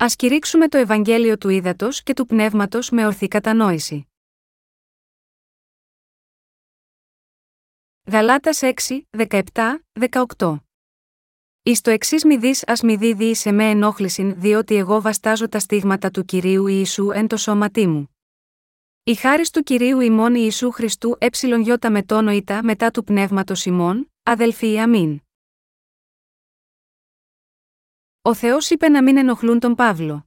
Α κηρύξουμε το Ευαγγέλιο του Ήδατος και του Πνεύματος με ορθή κατανόηση. Γαλάτας 6, 17, 18 Εις το εξής μη δεις ας μη δει σε με ενόχλησιν, διότι εγώ βαστάζω τα στίγματα του κυρίου Ιησού εν το σώματί μου. Η χάρη του κυρίου ημών Ιησού Χριστού ε με τόνο ητα μετά του πνεύματος ημών, αδελφοί αμήν. Ο Θεός είπε να μην ενοχλούν τον Παύλο.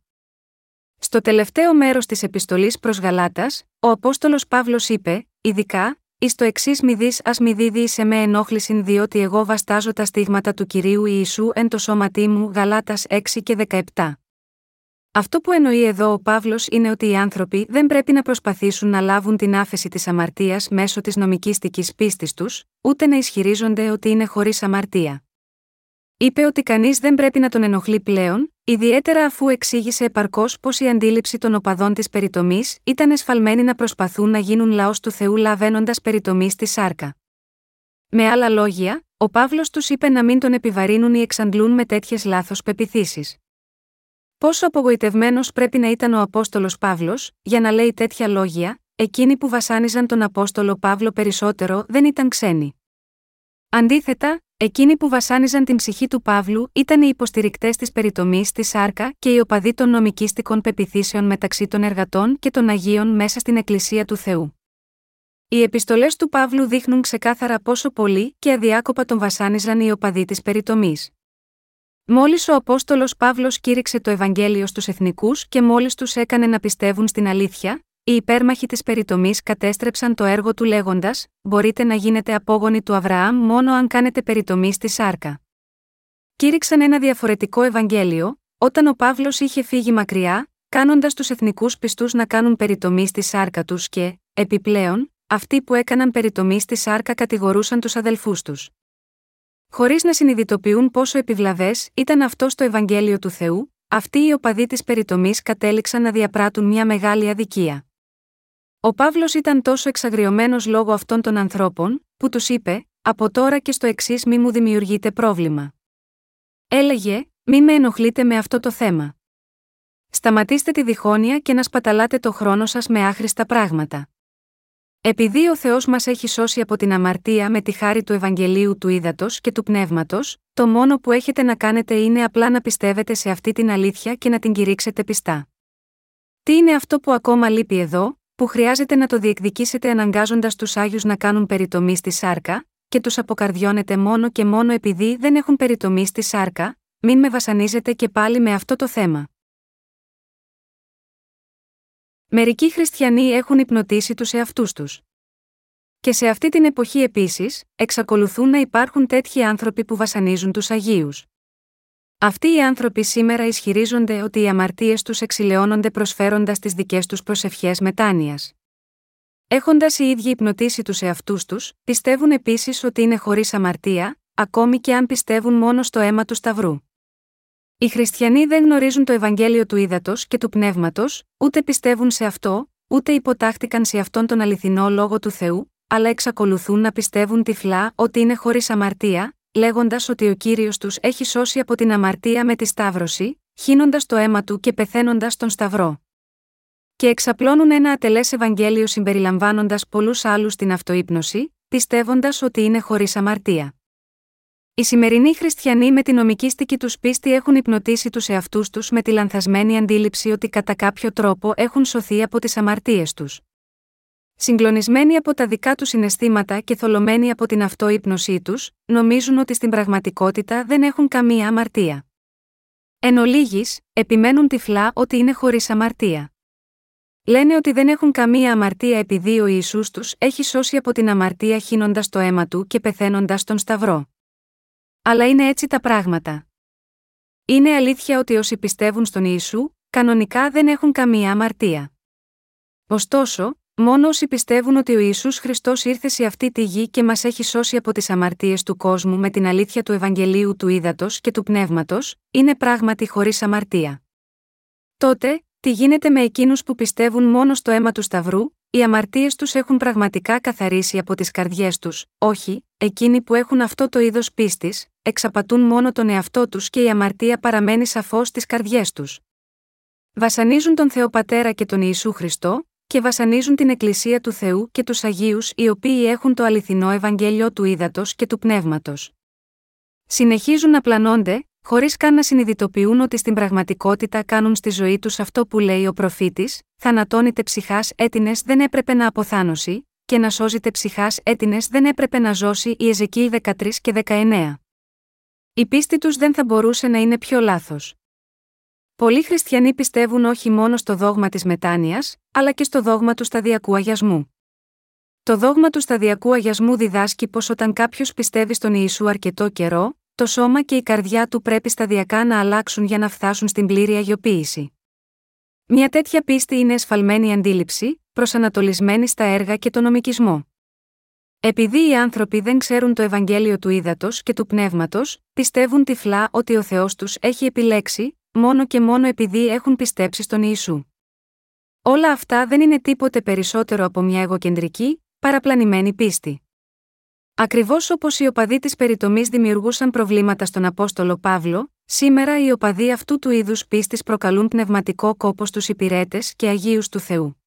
Στο τελευταίο μέρος της επιστολής προς Γαλάτας, ο Απόστολος Παύλος είπε, ειδικά, εις το εξής μη δεις ας μη δίδει σε με ενόχλησιν διότι εγώ βαστάζω τα στίγματα του κυρίου Ιησού εν το σώματί μου Γαλάτας 6 και 17. Αυτό που εννοεί εδώ ο Παύλος είναι ότι οι άνθρωποι δεν πρέπει να προσπαθήσουν να λάβουν την άφεση της αμαρτίας μέσω της νομικήστική πίστης τους, ούτε να ισχυρίζονται ότι είναι χωρίς αμαρτία. Είπε ότι κανείς δεν πρέπει να τον ενοχλεί πλέον, ιδιαίτερα αφού εξήγησε επαρκώς πως η αντίληψη των οπαδών της περιτομής ήταν εσφαλμένη να προσπαθούν να γίνουν λαός του Θεού λαβαίνοντας περιτομής στη σάρκα. Με άλλα λόγια, ο Παύλος τους είπε να μην τον επιβαρύνουν ή εξαντλούν με τέτοιες λάθος πεπιθήσεις. Πόσο απογοητευμένος πρέπει να ήταν ο Απόστολος Παύλος, για να λέει τέτοια λόγια, εκείνοι που βασάνιζαν τον Απόστολο Παύλο περισσότερο δεν ήταν ξένοι. Αντίθετα, εκείνοι που βασάνιζαν την ψυχή του Παύλου ήταν οι υποστηρικτές της περιτομής στη Σάρκα και οι οπαδοί των νομικίστικων πεπιθήσεων μεταξύ των εργατών και των Αγίων μέσα στην Εκκλησία του Θεού. Οι επιστολές του Παύλου δείχνουν ξεκάθαρα πόσο πολύ και αδιάκοπα τον βασάνιζαν οι οπαδοί της περιτομής. Μόλις ο Απόστολος Παύλος κήρυξε το Ευαγγέλιο στους εθνικούς και μόλις τους έκανε να πιστεύουν στην αλήθεια, οι υπέρμαχοι της περιτομής κατέστρεψαν το έργο του λέγοντας: Μπορείτε να γίνετε απόγονοι του Αβραάμ μόνο αν κάνετε περιτομή στη σάρκα. Κήρυξαν ένα διαφορετικό Ευαγγέλιο, όταν ο Παύλος είχε φύγει μακριά, κάνοντας τους εθνικούς πιστούς να κάνουν περιτομή στη σάρκα τους και, επιπλέον, αυτοί που έκαναν περιτομή στη σάρκα κατηγορούσαν τους αδελφούς τους. Χωρίς να συνειδητοποιούν πόσο επιβλαβές ήταν αυτό το Ευαγγέλιο του Θεού, αυτοί οι οπαδοί της περιτομής κατέληξαν να διαπράττουν μια μεγάλη αδικία. Ο Παύλος ήταν τόσο εξαγριωμένος λόγω αυτών των ανθρώπων, που τους είπε: Από τώρα και στο εξής μη μου δημιουργείτε πρόβλημα. Έλεγε: Μη με ενοχλείτε με αυτό το θέμα. Σταματήστε τη διχόνοια και να σπαταλάτε το χρόνο σας με άχρηστα πράγματα. Επειδή ο Θεός μας έχει σώσει από την αμαρτία με τη χάρη του Ευαγγελίου του Ήδατος και του Πνεύματος, το μόνο που έχετε να κάνετε είναι απλά να πιστεύετε σε αυτή την αλήθεια και να την κηρύξετε πιστά. Τι είναι αυτό που ακόμα λείπει εδώ, που χρειάζεται να το διεκδικήσετε αναγκάζοντας τους Άγιους να κάνουν περιτομή στη σάρκα, και τους αποκαρδιώνετε μόνο και μόνο επειδή δεν έχουν περιτομή στη σάρκα, μην με βασανίζετε και πάλι με αυτό το θέμα. Μερικοί χριστιανοί έχουν υπνοτήσει τους εαυτούς τους. Και σε αυτή την εποχή επίσης, εξακολουθούν να υπάρχουν τέτοιοι άνθρωποι που βασανίζουν τους Αγίους. Αυτοί οι άνθρωποι σήμερα ισχυρίζονται ότι οι αμαρτίες τους εξηλαιώνονται προσφέροντας τις δικές τους προσευχές μετάνοιας. Έχοντας οι ίδιοι υπνοτήσει τους εαυτούς τους, πιστεύουν επίσης ότι είναι χωρίς αμαρτία, ακόμη και αν πιστεύουν μόνο στο αίμα του Σταυρού. Οι χριστιανοί δεν γνωρίζουν το Ευαγγέλιο του ύδατο και του πνεύματος, ούτε πιστεύουν σε αυτό, ούτε υποτάχτηκαν σε αυτόν τον αληθινό λόγο του Θεού, αλλά εξακολουθούν να πιστεύουν τυφλά ότι είναι χωρίς αμαρτία, λέγοντας ότι ο κύριος τους έχει σώσει από την αμαρτία με τη σταύρωση, χύνοντας το αίμα του και πεθαίνοντας τον Σταυρό. Και εξαπλώνουν ένα ατελές Ευαγγέλιο συμπεριλαμβάνοντας πολλούς άλλους στην αυτούπνοση, πιστεύοντας ότι είναι χωρίς αμαρτία. Οι σημερινοί χριστιανοί με την νομικήστικη τους πίστη έχουν υπνοτήσει τους εαυτούς τους με τη λανθασμένη αντίληψη ότι κατά κάποιο τρόπο έχουν σωθεί από τις αμαρτίες τους. Συγκλονισμένοι από τα δικά τους συναισθήματα και θολωμένοι από την αυτούπνωσή τους, νομίζουν ότι στην πραγματικότητα δεν έχουν καμία αμαρτία. Εν ολίγης, επιμένουν τυφλά ότι είναι χωρίς αμαρτία. Λένε ότι δεν έχουν καμία αμαρτία επειδή ο Ιησούς τους έχει σώσει από την αμαρτία χύνοντας το αίμα του και πεθαίνοντας τον Σταυρό. Αλλά είναι έτσι τα πράγματα. Είναι αλήθεια ότι όσοι πιστεύουν στον Ιησού, κανονικά δεν έχουν καμία αμαρτία. Ωστόσο, μόνο όσοι πιστεύουν ότι ο Ιησούς Χριστός ήρθε σε αυτή τη γη και μας έχει σώσει από τις αμαρτίες του κόσμου με την αλήθεια του Ευαγγελίου του Ήδατος και του Πνεύματος, είναι πράγματι χωρίς αμαρτία. Τότε, τι γίνεται με εκείνους που πιστεύουν μόνο στο αίμα του Σταυρού, οι αμαρτίες τους έχουν πραγματικά καθαρίσει από τις καρδιές τους, όχι, εκείνοι που έχουν αυτό το είδος πίστης, εξαπατούν μόνο τον εαυτό τους και η αμαρτία παραμένει σαφώς στις καρδιές τους. Βασανίζουν τον Θεό Πατέρα και τον Ιησού Χριστό, και βασανίζουν την Εκκλησία του Θεού και τους Αγίους οι οποίοι έχουν το αληθινό Ευαγγέλιο του Ήδατος και του Πνεύματος. Συνεχίζουν να πλανώνται, χωρίς καν να συνειδητοποιούν ότι στην πραγματικότητα κάνουν στη ζωή τους αυτό που λέει ο προφήτης, θανατώνεται ψυχάς έτινε δεν έπρεπε να αποθάνωση, και να σώζεται ψυχάς έτινε δεν έπρεπε να ζώσει η Εζεκίη 13 και 19. Η πίστη τους δεν θα μπορούσε να είναι πιο λάθος. Πολλοί χριστιανοί πιστεύουν όχι μόνο στο δόγμα της μετάνοιας, αλλά και στο δόγμα του σταδιακού αγιασμού. Το δόγμα του σταδιακού αγιασμού διδάσκει πως όταν κάποιος πιστεύει στον Ιησού αρκετό καιρό, το σώμα και η καρδιά του πρέπει σταδιακά να αλλάξουν για να φτάσουν στην πλήρη αγιοποίηση. Μια τέτοια πίστη είναι εσφαλμένη αντίληψη, προσανατολισμένη στα έργα και τον νομικισμό. Επειδή οι άνθρωποι δεν ξέρουν το Ευαγγέλιο του ύδατο και του πνεύματος, πιστεύουν τυφλά ότι ο Θεός τους έχει επιλέξει, μόνο και μόνο επειδή έχουν πιστέψει στον Ιησού. Όλα αυτά δεν είναι τίποτε περισσότερο από μια εγωκεντρική, παραπλανημένη πίστη. Ακριβώς όπως οι οπαδοί της περιτομής δημιουργούσαν προβλήματα στον Απόστολο Παύλο, σήμερα οι οπαδοί αυτού του είδους πίστης προκαλούν πνευματικό κόπο στους υπηρέτες και αγίους του Θεού.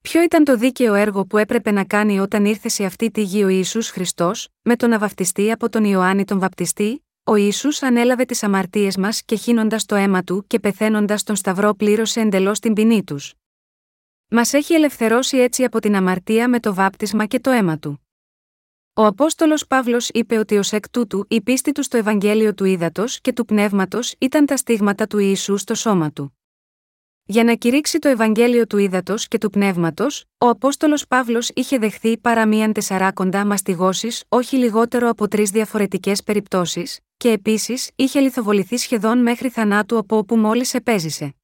Ποιο ήταν το δίκαιο έργο που έπρεπε να κάνει όταν ήρθε σε αυτή τη γη ο Ιησούς Χριστός, με τον να από τον Ιωάννη τον Βαπτιστή, ο Ισού ανέλαβε τις αμαρτίες μας και χύνοντας το αίμα του και πεθαίνοντας τον Σταυρό πλήρωσε εντελώς την ποινή τους. Μας έχει ελευθερώσει έτσι από την αμαρτία με το βάπτισμα και το αίμα του. Ο Απόστολος Παύλος είπε ότι ως εκ τούτου η πίστη του στο Ευαγγέλιο του Ήδατος και του Πνεύματος ήταν τα στίγματα του Ιησού στο σώμα του. Για να κηρύξει το Ευαγγέλιο του Ήδατος και του Πνεύματος, ο Απόστολος Παύλος είχε δεχθεί παρά μίαν τεσσαράκοντα μαστιγώσεις όχι λιγότερο από τρεις διαφορετικές περιπτώσεις, και επίσης είχε λιθοβοληθεί σχεδόν μέχρι θανάτου από όπου μόλις επέζησε.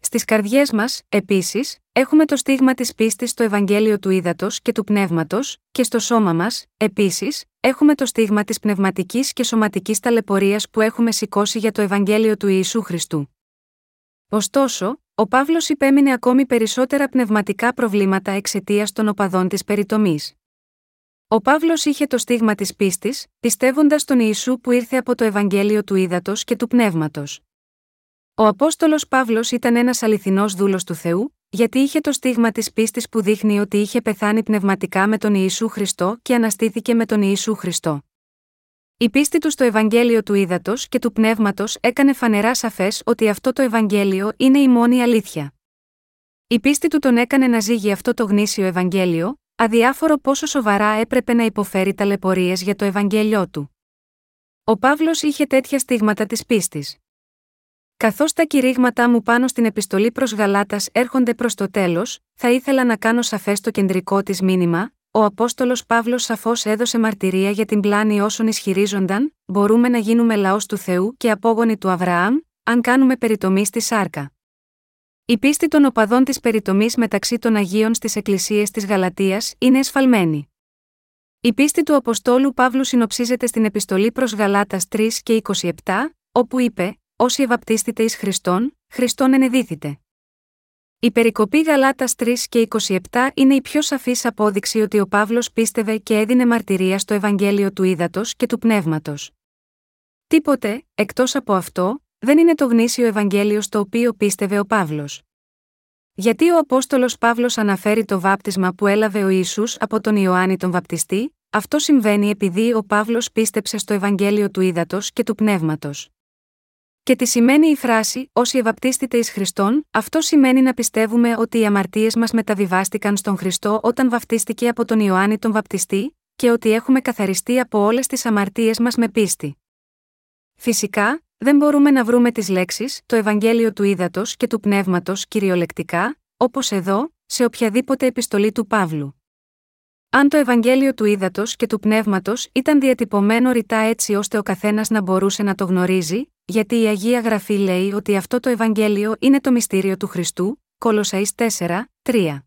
Στις καρδιές μας, επίσης, έχουμε το στίγμα της πίστης στο Ευαγγέλιο του Ήδατος και του Πνεύματος, και στο σώμα μας, επίσης, έχουμε το στίγμα της πνευματικής και σωματικής ταλαιπωρίας που έχουμε σηκώσει για το Ευαγγέλιο του Ιησού Χριστού. Ωστόσο, ο Παύλος υπέμεινε ακόμη περισσότερα πνευματικά προβλήματα εξαιτίας των οπαδών της περιτομής. Ο Παύλος είχε το στίγμα της πίστης, πιστεύοντας τον Ιησού που ήρθε από το Ευαγγέλιο του Ήδατος και του Πνεύματος. Ο Απόστολος Παύλος ήταν ένας αληθινός δούλος του Θεού, γιατί είχε το στίγμα της πίστης που δείχνει ότι είχε πεθάνει πνευματικά με τον Ιησού Χριστό και αναστήθηκε με τον Ιησού Χριστό. Η πίστη του στο Ευαγγέλιο του Ήδατος και του Πνεύματος έκανε φανερά σαφές ότι αυτό το Ευαγγέλιο είναι η μόνη αλήθεια. Η πίστη του τον έκανε να ζήγει αυτό το γνήσιο Ευαγγέλιο, αδιάφορο πόσο σοβαρά έπρεπε να υποφέρει ταλαιπωρίες για το Ευαγγέλιο του. Ο Παύλος είχε τέτοια στίγματα της πίστης. Καθώς τα κηρύγματά μου πάνω στην επιστολή προς Γαλάτας έρχονται προς το τέλος, θα ήθελα να κάνω σαφές το κεντρικό της μήνυμα, ο Απόστολος Παύλος σαφώς έδωσε μαρτυρία για την πλάνη όσων ισχυρίζονταν, μπορούμε να γίνουμε λαός του Θεού και απόγονοι του Αβραάμ, αν κάνουμε περιτομή στη σάρκα. Η πίστη των οπαδών της περιτομής μεταξύ των Αγίων στις εκκλησίες της Γαλατεία είναι εσφαλμένη. Η πίστη του Αποστόλου Παύλου συνοψίζεται στην επιστολή προς Γαλάτας 3 και 27, όπου είπε: Όσοι ευαπτίστητε εις Χριστόν, Χριστόν ενεδίθητε. Η περικοπή Γαλάτας 3 και 27 είναι η πιο σαφής απόδειξη ότι ο Παύλος πίστευε και έδινε μαρτυρία στο Ευαγγέλιο του Ήδατος και του Πνεύματος. Τίποτε, εκτός από αυτό, δεν είναι το γνήσιο Ευαγγέλιο στο οποίο πίστευε ο Παύλος. Γιατί ο Απόστολος Παύλος αναφέρει το βάπτισμα που έλαβε ο Ιησούς από τον Ιωάννη τον Βαπτιστή, αυτό συμβαίνει επειδή ο Παύλος πίστεψε στο Ευαγγέλιο του Ήδατος και του Πνεύματος. Και τι σημαίνει η φράση Όσοι ευαπτίστητε εις Χριστόν, αυτό σημαίνει να πιστεύουμε ότι οι αμαρτίες μας μεταβιβάστηκαν στον Χριστό όταν βαφτίστηκε από τον Ιωάννη τον Βαπτιστή, και ότι έχουμε καθαριστεί από όλες τις αμαρτίες μας με πίστη. Φυσικά, δεν μπορούμε να βρούμε τις λέξεις το Ευαγγέλιο του Ήδατος και του Πνεύματος κυριολεκτικά, όπως εδώ, σε οποιαδήποτε επιστολή του Παύλου. Αν το Ευαγγέλιο του Ήδατος και του Πνεύματος ήταν διατυπωμένο ρητά έτσι ώστε ο καθένας να μπορούσε να το γνωρίζει, γιατί η Αγία Γραφή λέει ότι αυτό το Ευαγγέλιο είναι το μυστήριο του Χριστού, Κολοσαΐς 4, 3.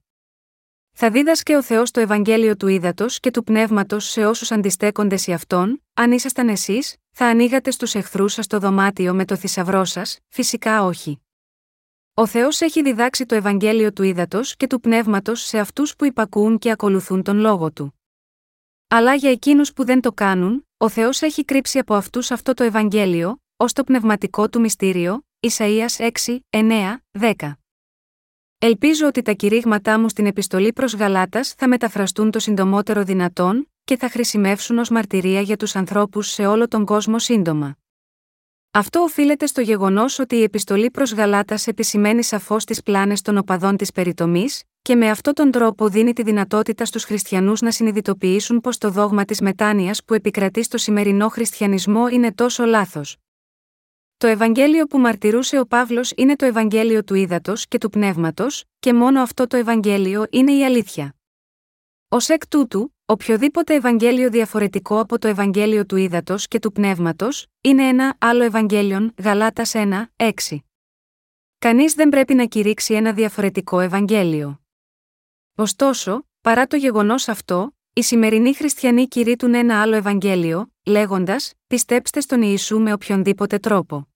Θα δίδασκε ο Θεός το Ευαγγέλιο του ύδατο και του πνεύματος σε όσους αντιστέκονται σε αυτόν, αν ήσασταν εσείς, θα ανοίγατε στους εχθρούς σας το δωμάτιο με το θησαυρό σας, φυσικά όχι. Ο Θεός έχει διδάξει το Ευαγγέλιο του ύδατο και του πνεύματος σε αυτούς που υπακούουν και ακολουθούν τον λόγο του. Αλλά για εκείνους που δεν το κάνουν, ο Θεός έχει κρύψει από αυτούς αυτό το Ευαγγέλιο, ως το πνευματικό του μυστήριο, Ισαΐας 6, 9, 10. Ελπίζω ότι τα κηρύγματά μου στην επιστολή προς Γαλάτας θα μεταφραστούν το συντομότερο δυνατόν και θα χρησιμεύσουν ως μαρτυρία για τους ανθρώπους σε όλο τον κόσμο σύντομα. Αυτό οφείλεται στο γεγονός ότι η επιστολή προς Γαλάτας επισημαίνει σαφώς τις πλάνες των οπαδών της περιτομής, και με αυτόν τον τρόπο δίνει τη δυνατότητα στους χριστιανούς να συνειδητοποιήσουν πως το δόγμα της μετάνοιας που επικρατεί στο σημερινό χριστιανισμό είναι τόσο λάθος. Το Ευαγγέλιο που μαρτυρούσε ο Παύλος είναι το Ευαγγέλιο του ύδατο και του πνεύματος, και μόνο αυτό το Ευαγγέλιο είναι η αλήθεια. Ω εκ τούτου, οποιοδήποτε Ευαγγέλιο διαφορετικό από το Ευαγγέλιο του ύδατο και του πνεύματος, είναι ένα άλλο Ευαγγέλιον, Γαλάτας 1, 6. Κανείς δεν πρέπει να κηρύξει ένα διαφορετικό Ευαγγέλιο. Ωστόσο, παρά το γεγονός αυτό, οι σημερινοί χριστιανοί κηρύττουν ένα άλλο Ευαγγέλιο, λέγοντας: Πιστέψτε στον Ιησού με οποιονδήποτε τρόπο.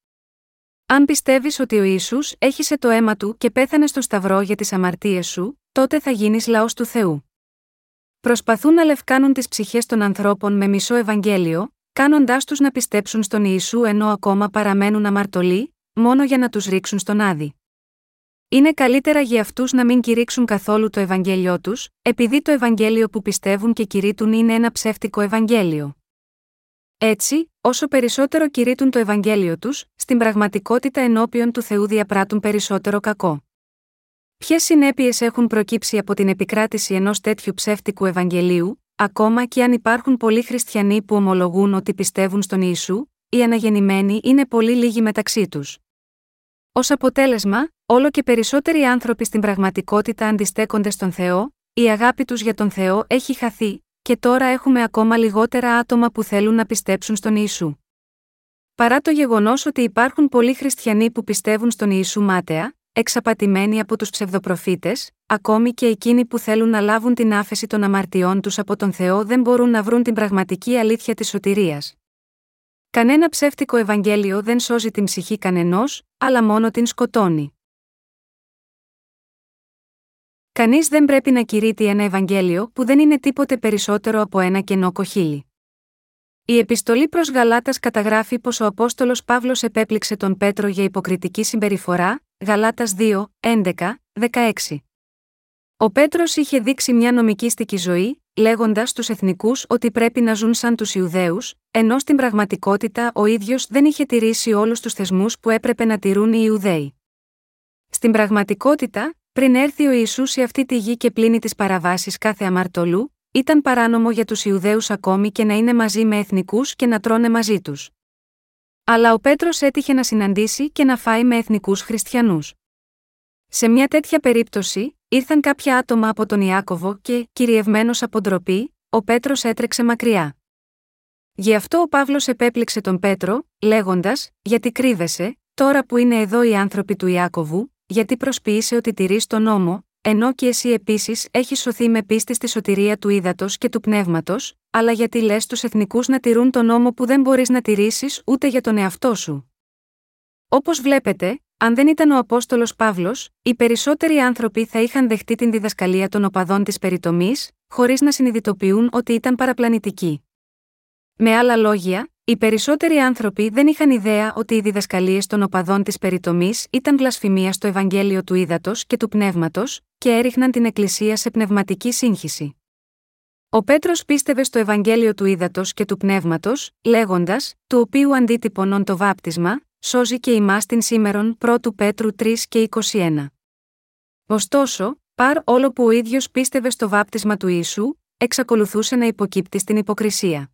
Αν πιστεύεις ότι ο Ιησούς έχισε το αίμα του και πέθανε στο Σταυρό για τις αμαρτίες σου, τότε θα γίνεις λαός του Θεού. Προσπαθούν να λευκάνουν τις ψυχές των ανθρώπων με μισό Ευαγγέλιο, κάνοντάς τους να πιστέψουν στον Ιησού ενώ ακόμα παραμένουν αμαρτωλοί, μόνο για να τους ρίξουν στον άδει. Είναι καλύτερα για αυτούς να μην κηρύξουν καθόλου το Ευαγγέλιό τους, επειδή το Ευαγγέλιο που πιστεύουν και κηρύττουν είναι ένα ψεύτικο Ευαγγέλιο. Έτσι, όσο περισσότερο κηρύττουν το Ευαγγέλιο τους, στην πραγματικότητα ενώπιον του Θεού διαπράττουν περισσότερο κακό. Ποιες συνέπειες έχουν προκύψει από την επικράτηση ενός τέτοιου ψεύτικου Ευαγγελίου, ακόμα και αν υπάρχουν πολλοί χριστιανοί που ομολογούν ότι πιστεύουν στον Ιησού, οι αναγεννημένοι είναι πολύ λίγοι μεταξύ τους. Ω αποτέλεσμα, όλο και περισσότεροι άνθρωποι στην πραγματικότητα αντιστέκονται στον Θεό, η αγάπη τους για τον Θεό έχει χαθεί, και τώρα έχουμε ακόμα λιγότερα άτομα που θέλουν να πιστέψουν στον Ιησού. Παρά το γεγονός ότι υπάρχουν πολλοί χριστιανοί που πιστεύουν στον Ιησού μάταια, εξαπατημένοι από τους ψευδοπροφήτες, ακόμη και εκείνοι που θέλουν να λάβουν την άφεση των αμαρτιών τους από τον Θεό δεν μπορούν να βρουν την πραγματική αλήθεια της σωτηρίας. Κανένα ψεύτικο Ευαγγέλιο δεν σώζει την ψυχή κανενός, αλλά μόνο την σκοτώνει. Κανείς δεν πρέπει να κηρύττει ένα Ευαγγέλιο που δεν είναι τίποτε περισσότερο από ένα κενό κοχύλι. Η επιστολή προς Γαλάτας καταγράφει πως ο Απόστολος Παύλος επέπληξε τον Πέτρο για υποκριτική συμπεριφορά, Γαλάτας 2, 11, 16. Ο Πέτρος είχε δείξει μια νομικήστικη ζωή, λέγοντας στους εθνικούς ότι πρέπει να ζουν σαν τους Ιουδαίους, ενώ στην πραγματικότητα ο ίδιος δεν είχε τηρήσει όλους τους θεσμούς που έπρεπε να τηρούν οι Ιουδαίοι. Στην πραγματικότητα, πριν έρθει ο Ιησούς σε αυτή τη γη και πλύνει τις παραβάσεις κάθε αμαρτωλού, ήταν παράνομο για τους Ιουδαίους ακόμη και να είναι μαζί με εθνικούς και να τρώνε μαζί τους. Αλλά ο Πέτρος έτυχε να συναντήσει και να φάει με εθνικούς χριστιανούς. Σε μια τέτοια περίπτωση, ήρθαν κάποια άτομα από τον Ιάκωβο και, κυριευμένος από ντροπή, ο Πέτρος έτρεξε μακριά. Γι' αυτό ο Παύλος επέπληξε τον Πέτρο, λέγοντας: Γιατί κρύβεσαι, τώρα που είναι εδώ οι άνθρωποι του Ιάκωβου, γιατί προσποιείσαι ότι τηρείς τον νόμο, ενώ και εσύ επίσης έχεις σωθεί με πίστη στη σωτηρία του ύδατος και του πνεύματος, αλλά γιατί λες τους εθνικούς να τηρούν τον νόμο που δεν μπορείς να τηρήσεις ούτε για τον εαυτό σου. Όπως βλέπετε, αν δεν ήταν ο Απόστολος Παύλος, οι περισσότεροι άνθρωποι θα είχαν δεχτεί την διδασκαλία των οπαδών της περιτομής, χωρίς να συνειδητοποιούν ότι ήταν παραπλανητική. Με άλλα λόγια, οι περισσότεροι άνθρωποι δεν είχαν ιδέα ότι οι διδασκαλίες των οπαδών της περιτομής ήταν βλασφημία στο Ευαγγέλιο του Ήδατο και του Πνεύματος, και έριχναν την Εκκλησία σε πνευματική σύγχυση. Ο Πέτρος πίστευε στο Ευαγγέλιο του Ήδατος και του Πνεύματος, λέγοντας, του οποίου αντίτυπωνον το βάπτισμα, σώζει και ημάς την σήμερον 1 Πέτρου 3 και 21. Ωστόσο, παρ όλο που ο ίδιος πίστευε στο βάπτισμα του Ιησού, εξακολουθούσε να υποκύπτει στην υποκρισία.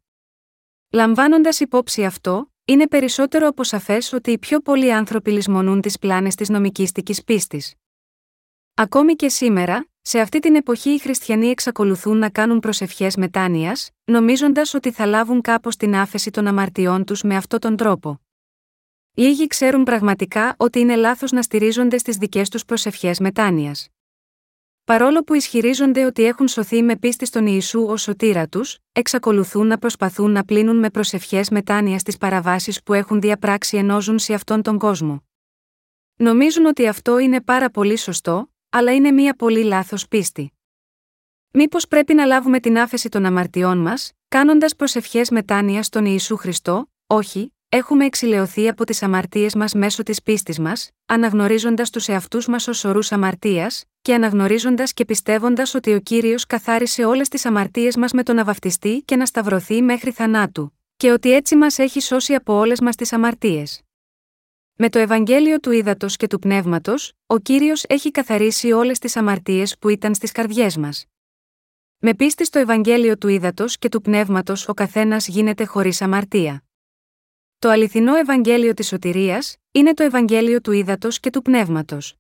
Λαμβάνοντας υπόψη αυτό, είναι περισσότερο από σαφές ότι οι πιο πολλοί άνθρωποι λησμονούν τις πλάνες της νομικήστική πίστης. Ακόμη και σήμερα, σε αυτή την εποχή οι χριστιανοί εξακολουθούν να κάνουν προσευχές μετάνοιας, νομίζοντας ότι θα λάβουν κάπως την άφεση των αμαρτιών τους με αυτόν τον τρόπο. Λίγοι ξέρουν πραγματικά ότι είναι λάθος να στηρίζονται στις δικές τους προσευχές μετάνοιας. Παρόλο που ισχυρίζονται ότι έχουν σωθεί με πίστη στον Ιησού ως σωτήρα τους, εξακολουθούν να προσπαθούν να πλύνουν με προσευχές μετάνοιας τις παραβάσεις που έχουν διαπράξει ενώ ζουν σε αυτόν τον κόσμο. Νομίζουν ότι αυτό είναι πάρα πολύ σωστό, αλλά είναι μία πολύ λάθος πίστη. Μήπως πρέπει να λάβουμε την άφεση των αμαρτιών μας, κάνοντας προσευχές μετάνοια στον Ιησού Χριστό, όχι, έχουμε εξηλαιωθεί από τις αμαρτίες μας μέσω της πίστης μας, αναγνωρίζοντας τους εαυτούς μας ως ορού αμαρτίας, και αναγνωρίζοντας και πιστεύοντας ότι ο κύριος καθάρισε όλες τις αμαρτίες μας με τον να βαφτιστεί και να σταυρωθεί μέχρι θανάτου, και ότι έτσι μας έχει σώσει από όλες μας τις αμαρτίες. Με το Ευαγγέλιο του Ήδατος και του Πνεύματος, ο κύριος έχει καθαρίσει όλες τις αμαρτίες που ήταν στις καρδιές μας. Με πίστη στο Ευαγγέλιο του Ήδατος και του Πνεύματος ο καθένας γίνεται χωρίς αμαρτία. Το αληθινό Ευαγγέλιο της σωτηρίας είναι το Ευαγγέλιο του Ήδατος και του Πνεύματος.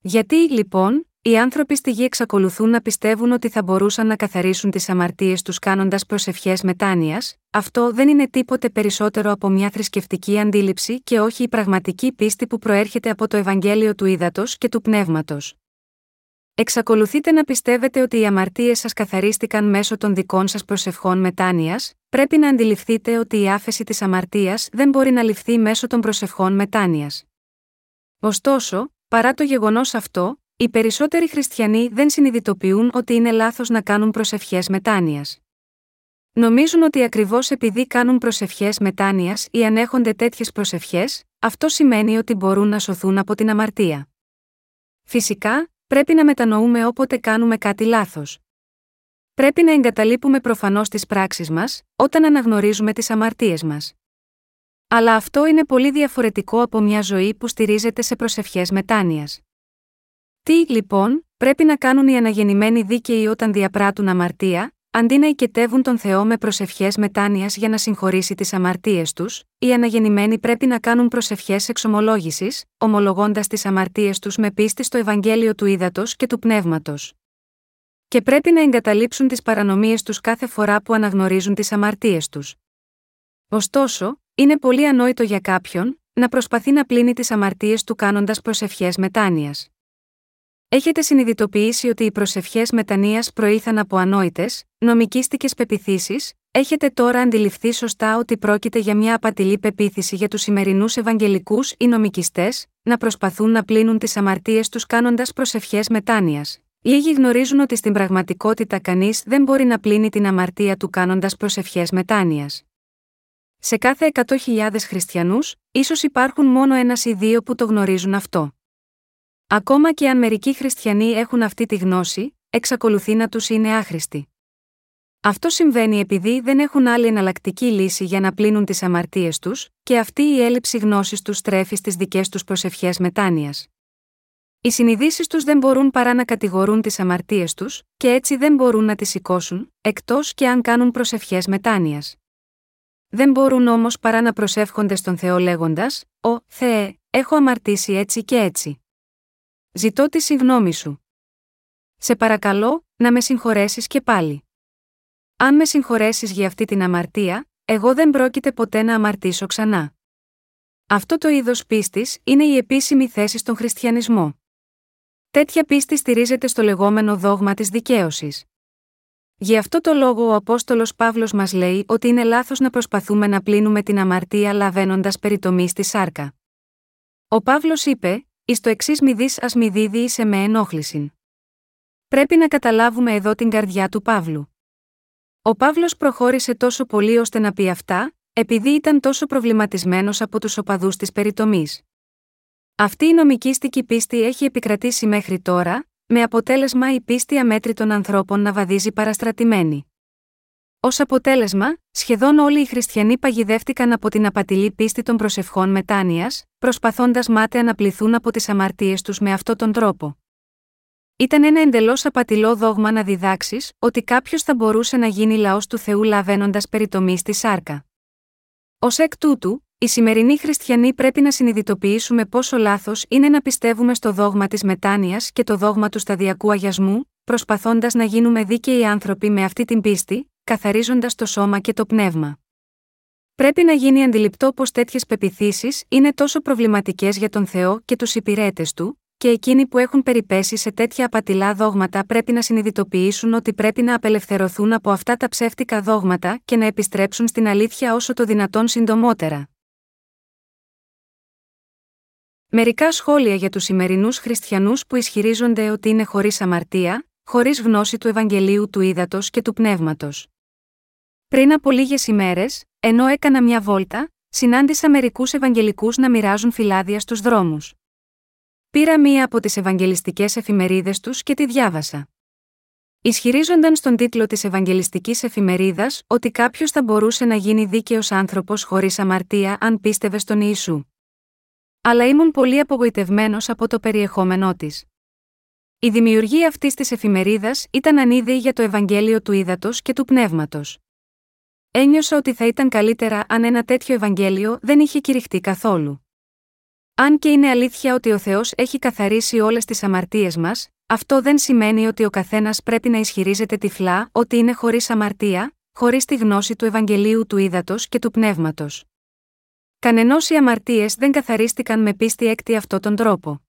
Γιατί, λοιπόν, οι άνθρωποι στη γη εξακολουθούν να πιστεύουν ότι θα μπορούσαν να καθαρίσουν τις αμαρτίες τους κάνοντας προσευχές μετάνοιας, αυτό δεν είναι τίποτε περισσότερο από μια θρησκευτική αντίληψη και όχι η πραγματική πίστη που προέρχεται από το Ευαγγέλιο του Ήδατος και του Πνεύματος. Εξακολουθείτε να πιστεύετε ότι οι αμαρτίες σας καθαρίστηκαν μέσω των δικών σας προσευχών μετάνοιας, πρέπει να αντιληφθείτε ότι η άφεση της αμαρτίας δεν μπορεί να ληφθεί μέσω των προσευχών μετάνοιας. Ωστόσο, παρά το γεγονός αυτό, οι περισσότεροι χριστιανοί δεν συνειδητοποιούν ότι είναι λάθος να κάνουν προσευχές μετάνοιας. Νομίζουν ότι ακριβώς επειδή κάνουν προσευχές μετάνοιας ή ανέχονται τέτοιες προσευχές, αυτό σημαίνει ότι μπορούν να σωθούν από την αμαρτία. Φυσικά, πρέπει να μετανοούμε όποτε κάνουμε κάτι λάθος. Πρέπει να εγκαταλείπουμε προφανώς τις πράξεις μας, όταν αναγνωρίζουμε τις αμαρτίες μας. Αλλά αυτό είναι πολύ διαφορετικό από μια ζωή που στηρίζεται σε προσευχές μετάνοιας. Τι, λοιπόν, πρέπει να κάνουν οι αναγεννημένοι δίκαιοι όταν διαπράττουν αμαρτία, αντί να οικετεύουν τον Θεό με προσευχές μετάνοιας για να συγχωρήσει τις αμαρτίες τους, οι αναγεννημένοι πρέπει να κάνουν προσευχές εξομολόγησης, ομολογώντας τις αμαρτίες τους με πίστη στο Ευαγγέλιο του Ήδατος και του Πνεύματος. Και πρέπει να εγκαταλείψουν τις παρανομίες τους κάθε φορά που αναγνωρίζουν τις αμαρτίες τους. Ωστόσο, είναι πολύ ανόητο για κάποιον να προσπαθεί να πλύνει τις αμαρτίες του κάνοντας προσευχές μετάνοιας. Έχετε συνειδητοποιήσει ότι οι προσευχές μετανία προήθαν από ανόητες, νομικίστικε πεπιθήσεις, έχετε τώρα αντιληφθεί σωστά ότι πρόκειται για μια απατηλή πεποίθηση για τους σημερινούς Ευαγγελικούς ή νομικιστές, να προσπαθούν να πλύνουν τις αμαρτίες τους κάνοντας προσευχές μετάνοιας; Λίγοι γνωρίζουν ότι στην πραγματικότητα κανείς δεν μπορεί να πλύνει την αμαρτία του κάνοντας προσευχές μετάνοιας. Σε κάθε 100.000 χριστιανούς, ίσως υπάρχουν μόνο ένας ή δύο που το γνωρίζουν αυτό. Ακόμα και αν μερικοί χριστιανοί έχουν αυτή τη γνώση, εξακολουθεί να τους είναι άχρηστοι. Αυτό συμβαίνει επειδή δεν έχουν άλλη εναλλακτική λύση για να πλύνουν τις αμαρτίες τους, και αυτή η έλλειψη γνώσης τους στρέφει στις δικές τους προσευχές μετάνοιας. Οι συνειδήσεις τους δεν μπορούν παρά να κατηγορούν τις αμαρτίες τους, και έτσι δεν μπορούν να τις σηκώσουν, εκτός και αν κάνουν προσευχές μετάνοιας. Δεν μπορούν όμως παρά να προσεύχονται στον Θεό λέγοντας: Ω Θεέ, έχω αμαρτήσει έτσι και έτσι. Ζητώ τη συγγνώμη σου. Σε παρακαλώ, να με συγχωρέσεις και πάλι. Αν με συγχωρέσεις για αυτή την αμαρτία, εγώ δεν πρόκειται ποτέ να αμαρτήσω ξανά. Αυτό το είδος πίστης είναι η επίσημη θέση στον χριστιανισμό. Τέτοια πίστη στηρίζεται στο λεγόμενο δόγμα της δικαίωσης. Γι' αυτό το λόγο ο Απόστολος Παύλος μας λέει ότι είναι λάθος να προσπαθούμε να πλύνουμε την αμαρτία λαβαίνοντας περιτομή στη σάρκα. Ο Παύλος είπε: εις το εξής μη δεις ας μη δίδει σε με ενόχληση. Πρέπει να καταλάβουμε εδώ την καρδιά του Παύλου. Ο Παύλος προχώρησε τόσο πολύ ώστε να πει αυτά, επειδή ήταν τόσο προβληματισμένος από τους οπαδούς της περιτομής. Αυτή η νομικήστικη πίστη έχει επικρατήσει μέχρι τώρα, με αποτέλεσμα η πίστη αμέτρητων ανθρώπων να βαδίζει παραστρατημένη. Ω αποτέλεσμα, σχεδόν όλοι οι χριστιανοί παγιδεύτηκαν από την απατηλή πίστη των προσευχών μετάνοιας, προσπαθώντας μάταια να πληθούν από τις αμαρτίες τους με αυτόν τον τρόπο. Ήταν ένα εντελώς απατηλό δόγμα να διδάξεις ότι κάποιος θα μπορούσε να γίνει λαός του Θεού λαβαίνοντας περιτομή στη σάρκα. Ω εκ τούτου, οι σημερινοί χριστιανοί πρέπει να συνειδητοποιήσουμε πόσο λάθος είναι να πιστεύουμε στο δόγμα της μετάνοιας και το δόγμα του σταδιακού αγιασμού, προσπαθώντας να γίνουμε δίκαιοι άνθρωποι με αυτή την πίστη, καθαρίζοντας το σώμα και το πνεύμα. Πρέπει να γίνει αντιληπτό πως τέτοιες πεπιθήσεις είναι τόσο προβληματικές για τον Θεό και τους υπηρέτες του, και εκείνοι που έχουν περιπέσει σε τέτοια απατηλά δόγματα πρέπει να συνειδητοποιήσουν ότι πρέπει να απελευθερωθούν από αυτά τα ψεύτικα δόγματα και να επιστρέψουν στην αλήθεια όσο το δυνατόν συντομότερα. Μερικά σχόλια για τους σημερινούς χριστιανούς που ισχυρίζονται ότι είναι χωρίς αμαρτία, χωρίς γνώση του Ευαγγελίου του Ήδατος και του Πνεύματος. Πριν από λίγες ημέρες, ενώ έκανα μια βόλτα, συνάντησα μερικούς Ευαγγελικούς να μοιράζουν φυλάδια στους δρόμους. Πήρα μία από τις Ευαγγελιστικές εφημερίδες τους και τη διάβασα. Ισχυρίζονταν στον τίτλο της Ευαγγελιστικής εφημερίδας ότι κάποιος θα μπορούσε να γίνει δίκαιος άνθρωπος χωρίς αμαρτία αν πίστευε στον Ιησού. Αλλά ήμουν πολύ απογοητευμένος από το περιεχόμενό της. Η δημιουργία αυτής της εφημερίδας ήταν ανίδεη για το Ευαγγέλιο του Ήδατος και του Πνεύματος. Ένιωσα ότι θα ήταν καλύτερα αν ένα τέτοιο Ευαγγέλιο δεν είχε κηρυχτεί καθόλου. Αν και είναι αλήθεια ότι ο Θεός έχει καθαρίσει όλες τις αμαρτίες μας, αυτό δεν σημαίνει ότι ο καθένας πρέπει να ισχυρίζεται τυφλά ότι είναι χωρίς αμαρτία, χωρίς τη γνώση του Ευαγγελίου του Ήδατος και του Πνεύματος. Κανενός οι αμαρτίες δεν καθαρίστηκαν με πίστη έκτη αυτόν τον τρόπο.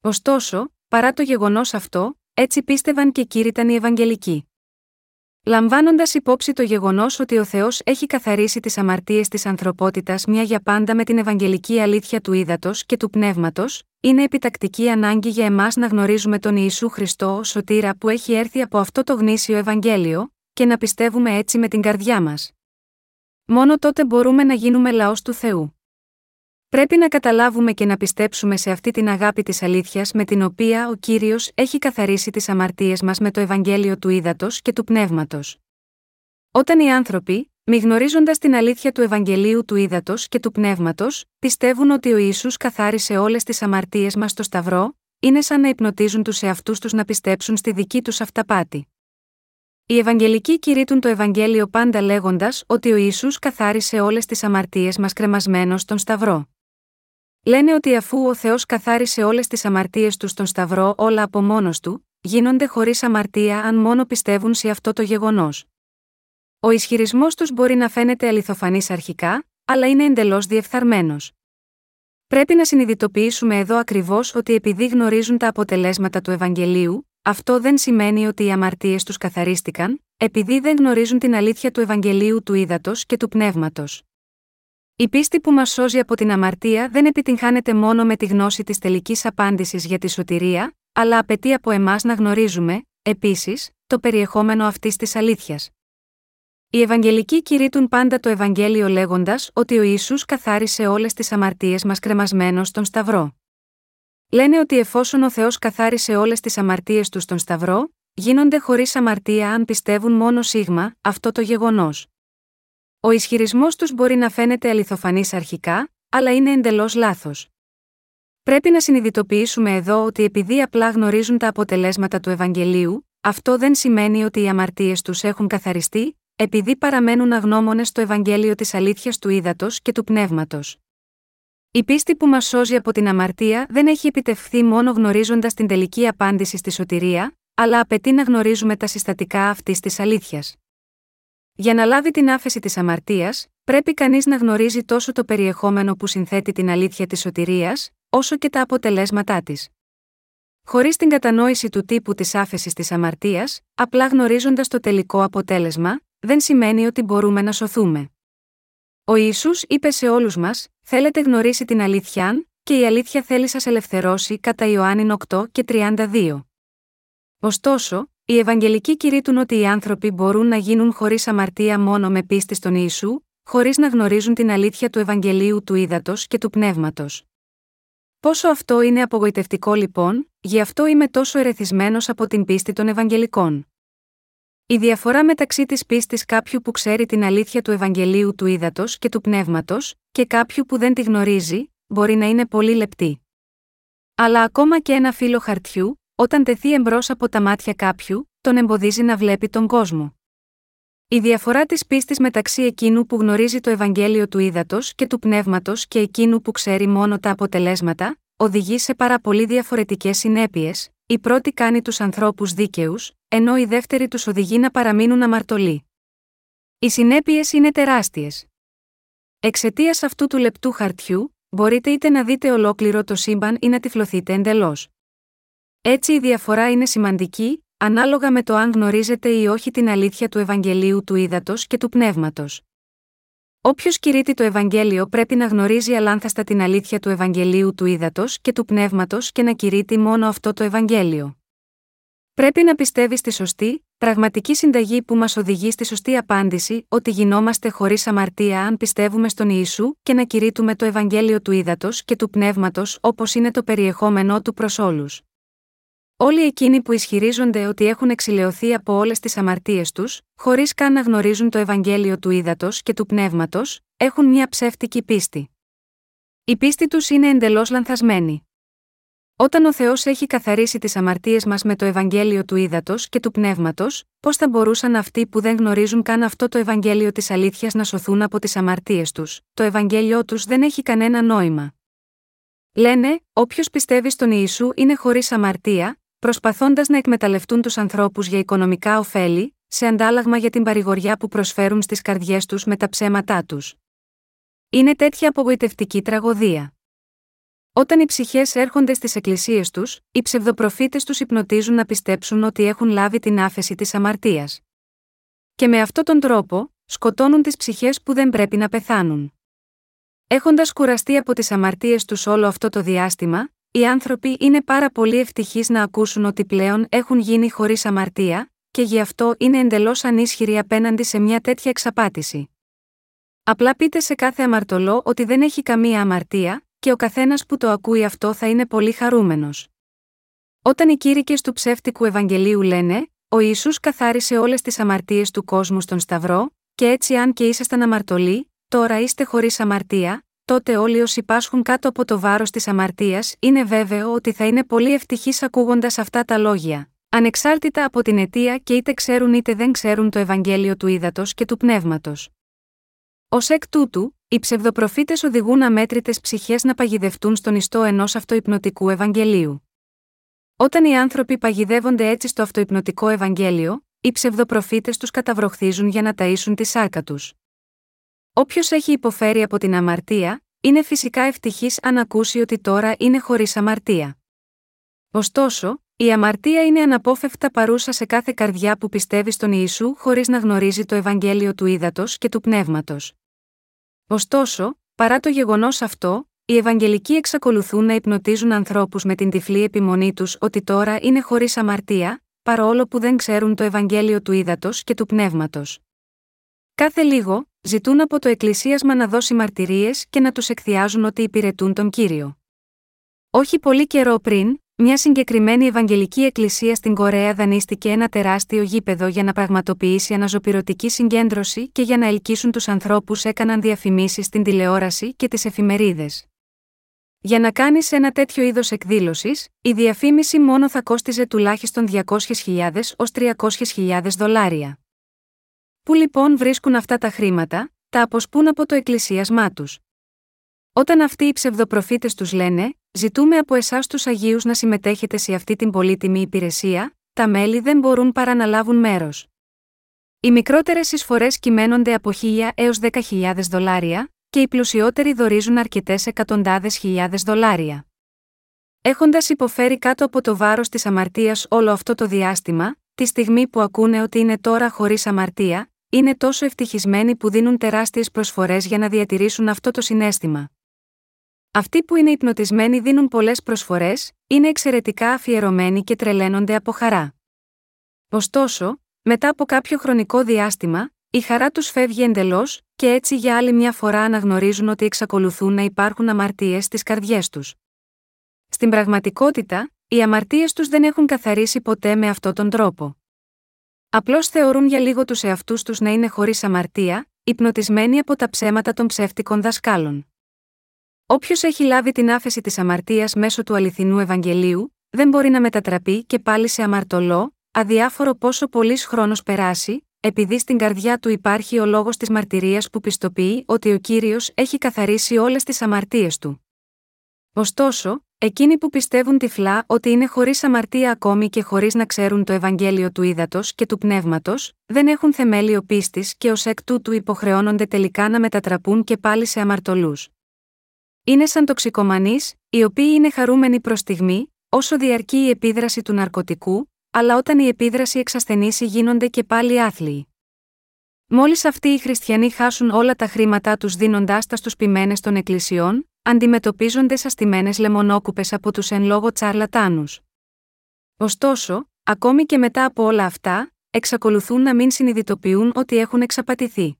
Ωστόσο, παρά το γεγονός αυτό, έτσι πίστευαν και κήρυταν οι Ευαγγελικοί. Λαμβάνοντας υπόψη το γεγονός ότι ο Θεός έχει καθαρίσει τις αμαρτίες της ανθρωπότητας μια για πάντα με την Ευαγγελική αλήθεια του ύδατος και του πνεύματος, είναι επιτακτική ανάγκη για εμάς να γνωρίζουμε τον Ιησού Χριστό ως σωτήρα που έχει έρθει από αυτό το γνήσιο Ευαγγέλιο, και να πιστεύουμε έτσι με την καρδιά μας. Μόνο τότε μπορούμε να γίνουμε λαός του Θεού. Πρέπει να καταλάβουμε και να πιστέψουμε σε αυτή την αγάπη της αλήθειας με την οποία ο κύριος έχει καθαρίσει τις αμαρτίες μας με το Ευαγγέλιο του ύδατο και του πνεύματος. Όταν οι άνθρωποι, μη γνωρίζοντας την αλήθεια του Ευαγγελίου του ύδατο και του πνεύματος, πιστεύουν ότι ο Ισού καθάρισε όλες τις αμαρτίες μας στο Σταυρό, είναι σαν να υπνοτίζουν τους εαυτούς τους να πιστέψουν στη δική τους αυταπάτη. Οι Ευαγγελικοί κηρύττουν το Ευαγγέλιο πάντα λέγοντας ότι ο Ισού καθάρισε όλες τις αμαρτίες μας κρεμασμένος στον Σταυρό. Λένε ότι αφού ο Θεός καθάρισε όλες τις αμαρτίες του στον Σταυρό όλα από μόνος του, γίνονται χωρίς αμαρτία αν μόνο πιστεύουν σε αυτό το γεγονός. Ο ισχυρισμός τους μπορεί να φαίνεται αληθοφανής αρχικά, αλλά είναι εντελώς διεφθαρμένος. Πρέπει να συνειδητοποιήσουμε εδώ ακριβώς ότι επειδή γνωρίζουν τα αποτελέσματα του Ευαγγελίου, αυτό δεν σημαίνει ότι οι αμαρτίες τους καθαρίστηκαν, επειδή δεν γνωρίζουν την αλήθεια του Ευαγγελίου του ύδατο και του πνεύματος. Η πίστη που μας σώζει από την αμαρτία δεν επιτυγχάνεται μόνο με τη γνώση της τελικής απάντησης για τη σωτηρία, αλλά απαιτεί από εμάς να γνωρίζουμε, επίσης, το περιεχόμενο αυτής της αλήθειας. Οι Ευαγγελικοί κηρύττουν πάντα το Ευαγγέλιο λέγοντας ότι ο Ιησούς καθάρισε όλες τις αμαρτίες μας κρεμασμένος στον Σταυρό. Λένε ότι εφόσον ο Θεός καθάρισε όλες τις αμαρτίες του στον Σταυρό, γίνονται χωρίς αμαρτία αν πιστεύουν μόνο σίγμα, αυτό το γεγονός. Ο ισχυρισμός τους μπορεί να φαίνεται αληθοφανής αρχικά, αλλά είναι εντελώς λάθος. Πρέπει να συνειδητοποιήσουμε εδώ ότι επειδή απλά γνωρίζουν τα αποτελέσματα του Ευαγγελίου, αυτό δεν σημαίνει ότι οι αμαρτίες τους έχουν καθαριστεί, επειδή παραμένουν αγνώμονες στο Ευαγγέλιο της αλήθειας του ύδατος και του πνεύματος. Η πίστη που μας σώζει από την αμαρτία δεν έχει επιτευχθεί μόνο γνωρίζοντας την τελική απάντηση στη σωτηρία, αλλά απαιτεί να γνωρίζουμε τα συστατικά αυτής της αλήθειας. Για να λάβει την άφεση της αμαρτίας, πρέπει κανείς να γνωρίζει τόσο το περιεχόμενο που συνθέτει την αλήθεια της σωτηρίας, όσο και τα αποτελέσματά της. Χωρίς την κατανόηση του τύπου της άφεσης της αμαρτίας, απλά γνωρίζοντας το τελικό αποτέλεσμα, δεν σημαίνει ότι μπορούμε να σωθούμε. Ο Ισού είπε σε όλους μας: Θέλετε γνωρίσει την αλήθεια, και η αλήθεια θέλει σας ελευθερώσει κατά Ιωάννη 8 και 32. Ωστόσο, οι Ευαγγελικοί κηρύττουν ότι οι άνθρωποι μπορούν να γίνουν χωρίς αμαρτία μόνο με πίστη στον Ιησού, χωρίς να γνωρίζουν την αλήθεια του Ευαγγελίου του ύδατο και του πνεύματος. Πόσο αυτό είναι απογοητευτικό λοιπόν, γι' αυτό είμαι τόσο ερεθισμένος από την πίστη των Ευαγγελικών. Η διαφορά μεταξύ της πίστης κάποιου που ξέρει την αλήθεια του Ευαγγελίου του ύδατο και του πνεύματος, και κάποιου που δεν τη γνωρίζει, μπορεί να είναι πολύ λεπτή. Αλλά ακόμα και ένα φύλλο χαρτιού, όταν τεθεί εμπρός από τα μάτια κάποιου, τον εμποδίζει να βλέπει τον κόσμο. Η διαφορά της πίστης μεταξύ εκείνου που γνωρίζει το Ευαγγέλιο του ύδατο και του πνεύματος και εκείνου που ξέρει μόνο τα αποτελέσματα, οδηγεί σε πάρα πολύ διαφορετικές συνέπειες. Η πρώτη κάνει τους ανθρώπους δίκαιους, ενώ η δεύτερη τους οδηγεί να παραμείνουν αμαρτωλοί. Οι συνέπειες είναι τεράστιες. Εξαιτίας αυτού του λεπτού χαρτιού, μπορείτε είτε να δείτε ολόκληρο το σύμπαν ή να τυφλωθείτε εντελώς. Έτσι η διαφορά είναι σημαντική, ανάλογα με το αν γνωρίζετε ή όχι την αλήθεια του Ευαγγελίου του Ήδατος και του Πνεύματος. Όποιος κηρύττει το Ευαγγέλιο πρέπει να γνωρίζει αλάνθαστα την αλήθεια του Ευαγγελίου του Ήδατος και του Πνεύματος και να κηρύττει μόνο αυτό το Ευαγγέλιο. Πρέπει να πιστεύει στη σωστή, πραγματική συνταγή που μας οδηγεί στη σωστή απάντηση ότι γινόμαστε χωρίς αμαρτία αν πιστεύουμε στον Ιησού και να κηρύττουμε το Ευαγγέλιο του Ήδατος και του Πνεύματος όπως είναι το περιεχόμενό του προς όλους. Όλοι εκείνοι που ισχυρίζονται ότι έχουν εξηλαιωθεί από όλες τις αμαρτίες τους, χωρίς καν να γνωρίζουν το Ευαγγέλιο του Ήδατος και του Πνεύματος, έχουν μια ψεύτικη πίστη. Η πίστη τους είναι εντελώς λανθασμένη. Όταν ο Θεός έχει καθαρίσει τις αμαρτίες μας με το Ευαγγέλιο του Ήδατος και του Πνεύματος, πώς θα μπορούσαν αυτοί που δεν γνωρίζουν καν αυτό το Ευαγγέλιο της αλήθειας να σωθούν από τις αμαρτίες τους, το Ευαγγέλιο τους δεν έχει κανένα νόημα. Λένε, όποιος πιστεύει στον Ιησού είναι χωρίς αμαρτία, προσπαθώντας να εκμεταλλευτούν τους ανθρώπους για οικονομικά ωφέλη, σε αντάλλαγμα για την παρηγοριά που προσφέρουν στις καρδιές τους με τα ψέματά τους. Είναι τέτοια απογοητευτική τραγωδία. Όταν οι ψυχές έρχονται στις εκκλησίες τους, οι ψευδοπροφήτες τους υπνοτίζουν να πιστέψουν ότι έχουν λάβει την άφεση της αμαρτίας. Και με αυτόν τον τρόπο, σκοτώνουν τις ψυχές που δεν πρέπει να πεθάνουν. Έχοντας κουραστεί από τις αμαρτίες τους όλο αυτό το διάστημα, οι άνθρωποι είναι πάρα πολύ ευτυχείς να ακούσουν ότι πλέον έχουν γίνει χωρίς αμαρτία, και γι' αυτό είναι εντελώς ανίσχυροι απέναντι σε μια τέτοια εξαπάτηση. Απλά πείτε σε κάθε αμαρτωλό ότι δεν έχει καμία αμαρτία, και ο καθένας που το ακούει αυτό θα είναι πολύ χαρούμενος. Όταν οι κήρυκες του ψεύτικου Ευαγγελίου λένε, Ο Ισού καθάρισε όλες τις αμαρτίες του κόσμου στον Σταυρό, και έτσι αν και ήσασταν αμαρτωλοί, τώρα είστε χωρίς αμαρτία, τότε όλοι όσοι πάσχουν κάτω από το βάρος της αμαρτίας είναι βέβαιο ότι θα είναι πολύ ευτυχείς ακούγοντας αυτά τα λόγια. Ανεξάρτητα από την αιτία και είτε ξέρουν είτε δεν ξέρουν το Ευαγγέλιο του ύδατο και του πνεύματος. Ω εκ τούτου, οι ψευδοπροφήτες οδηγούν αμέτρητες ψυχές να παγιδευτούν στον ιστό ενός αυτοϊπνοτικού Ευαγγελίου. Όταν οι άνθρωποι παγιδεύονται έτσι στο αυτοϊπνοτικό Ευαγγέλιο, οι ψευδοπροφήτες τους καταβροχθίζουν για να ταΐσουν τη σάρκα τους. Όποιος έχει υποφέρει από την αμαρτία, είναι φυσικά ευτυχής αν ακούσει ότι τώρα είναι χωρίς αμαρτία. Ωστόσο, η αμαρτία είναι αναπόφευκτα παρούσα σε κάθε καρδιά που πιστεύει στον Ιησού χωρίς να γνωρίζει το Ευαγγέλιο του ύδατο και του πνεύματος. Ωστόσο, παρά το γεγονός αυτό, οι Ευαγγελικοί εξακολουθούν να υπνοτίζουν ανθρώπους με την τυφλή επιμονή τους ότι τώρα είναι χωρίς αμαρτία, παρόλο που δεν ξέρουν το Ευαγγέλιο του ύδατο και του πνεύματος. Κάθε λίγο, ζητούν από το Εκκλησίασμα να δώσει μαρτυρίες και να τους εκθιάζουν ότι υπηρετούν τον κύριο. Όχι πολύ καιρό πριν, μια συγκεκριμένη Ευαγγελική Εκκλησία στην Κορέα δανείστηκε ένα τεράστιο γήπεδο για να πραγματοποιήσει αναζωπηρωτική συγκέντρωση και για να ελκύσουν τους ανθρώπους έκαναν διαφημίσεις στην τηλεόραση και τις εφημερίδες. Για να κάνεις ένα τέτοιο είδος εκδήλωσης, η διαφήμιση μόνο θα κόστιζε τουλάχιστον 200.000 ως 300.000 δολάρια. Πού λοιπόν βρίσκουν αυτά τα χρήματα, τα αποσπούν από το εκκλησίασμά τους. Όταν αυτοί οι ψευδοπροφήτες τους λένε, Ζητούμε από εσάς τους Αγίους να συμμετέχετε σε αυτή την πολύτιμη υπηρεσία, τα μέλη δεν μπορούν παρά να λάβουν μέρος. Οι μικρότερες εισφορές κυμαίνονται από 1.000 έως 10.000 δολάρια, και οι πλουσιότεροι δορίζουν αρκετές εκατοντάδες χιλιάδες δολάρια. Έχοντας υποφέρει κάτω από το βάρος της αμαρτίας όλο αυτό το διάστημα, τη στιγμή που ακούνε ότι είναι τώρα χωρίς αμαρτία, είναι τόσο ευτυχισμένοι που δίνουν τεράστιες προσφορές για να διατηρήσουν αυτό το συνέστημα. Αυτοί που είναι υπνοτισμένοι δίνουν πολλές προσφορές, είναι εξαιρετικά αφιερωμένοι και τρελαίνονται από χαρά. Ωστόσο, μετά από κάποιο χρονικό διάστημα, η χαρά τους φεύγει εντελώς, και έτσι για άλλη μια φορά αναγνωρίζουν ότι εξακολουθούν να υπάρχουν αμαρτίες στις καρδιές τους. Στην πραγματικότητα, οι αμαρτίες τους δεν έχουν καθαρίσει ποτέ με αυτόν τον τρόπο. Απλώς θεωρούν για λίγο τους εαυτούς τους να είναι χωρίς αμαρτία, υπνοτισμένοι από τα ψέματα των ψεύτικων δασκάλων. Όποιος έχει λάβει την άφεση της αμαρτίας μέσω του αληθινού Ευαγγελίου, δεν μπορεί να μετατραπεί και πάλι σε αμαρτωλό, αδιάφορο πόσο πολλή χρόνος περάσει, επειδή στην καρδιά του υπάρχει ο λόγος της μαρτυρίας που πιστοποιεί ότι ο κύριος έχει καθαρίσει όλες τις αμαρτίες του. Ωστόσο, εκείνοι που πιστεύουν τυφλά ότι είναι χωρίς αμαρτία ακόμη και χωρίς να ξέρουν το Ευαγγέλιο του ύδατο και του πνεύματος, δεν έχουν θεμέλιο πίστης και ως εκ τούτου υποχρεώνονται τελικά να μετατραπούν και πάλι σε αμαρτωλούς. Είναι σαν τοξικομανείς, οι οποίοι είναι χαρούμενοι προς στιγμή, όσο διαρκεί η επίδραση του ναρκωτικού, αλλά όταν η επίδραση εξασθενήσει γίνονται και πάλι άθλιοι. Μόλις αυτοί οι χριστιανοί χάσουν όλα τα χρήματά τους δίνοντάς τα στους ποιμένες των εκκλησιών, αντιμετωπίζονται σαν στημένε λεμονόκουπες από τους εν λόγω τσαρλατάνους. Ωστόσο, ακόμη και μετά από όλα αυτά, εξακολουθούν να μην συνειδητοποιούν ότι έχουν εξαπατηθεί.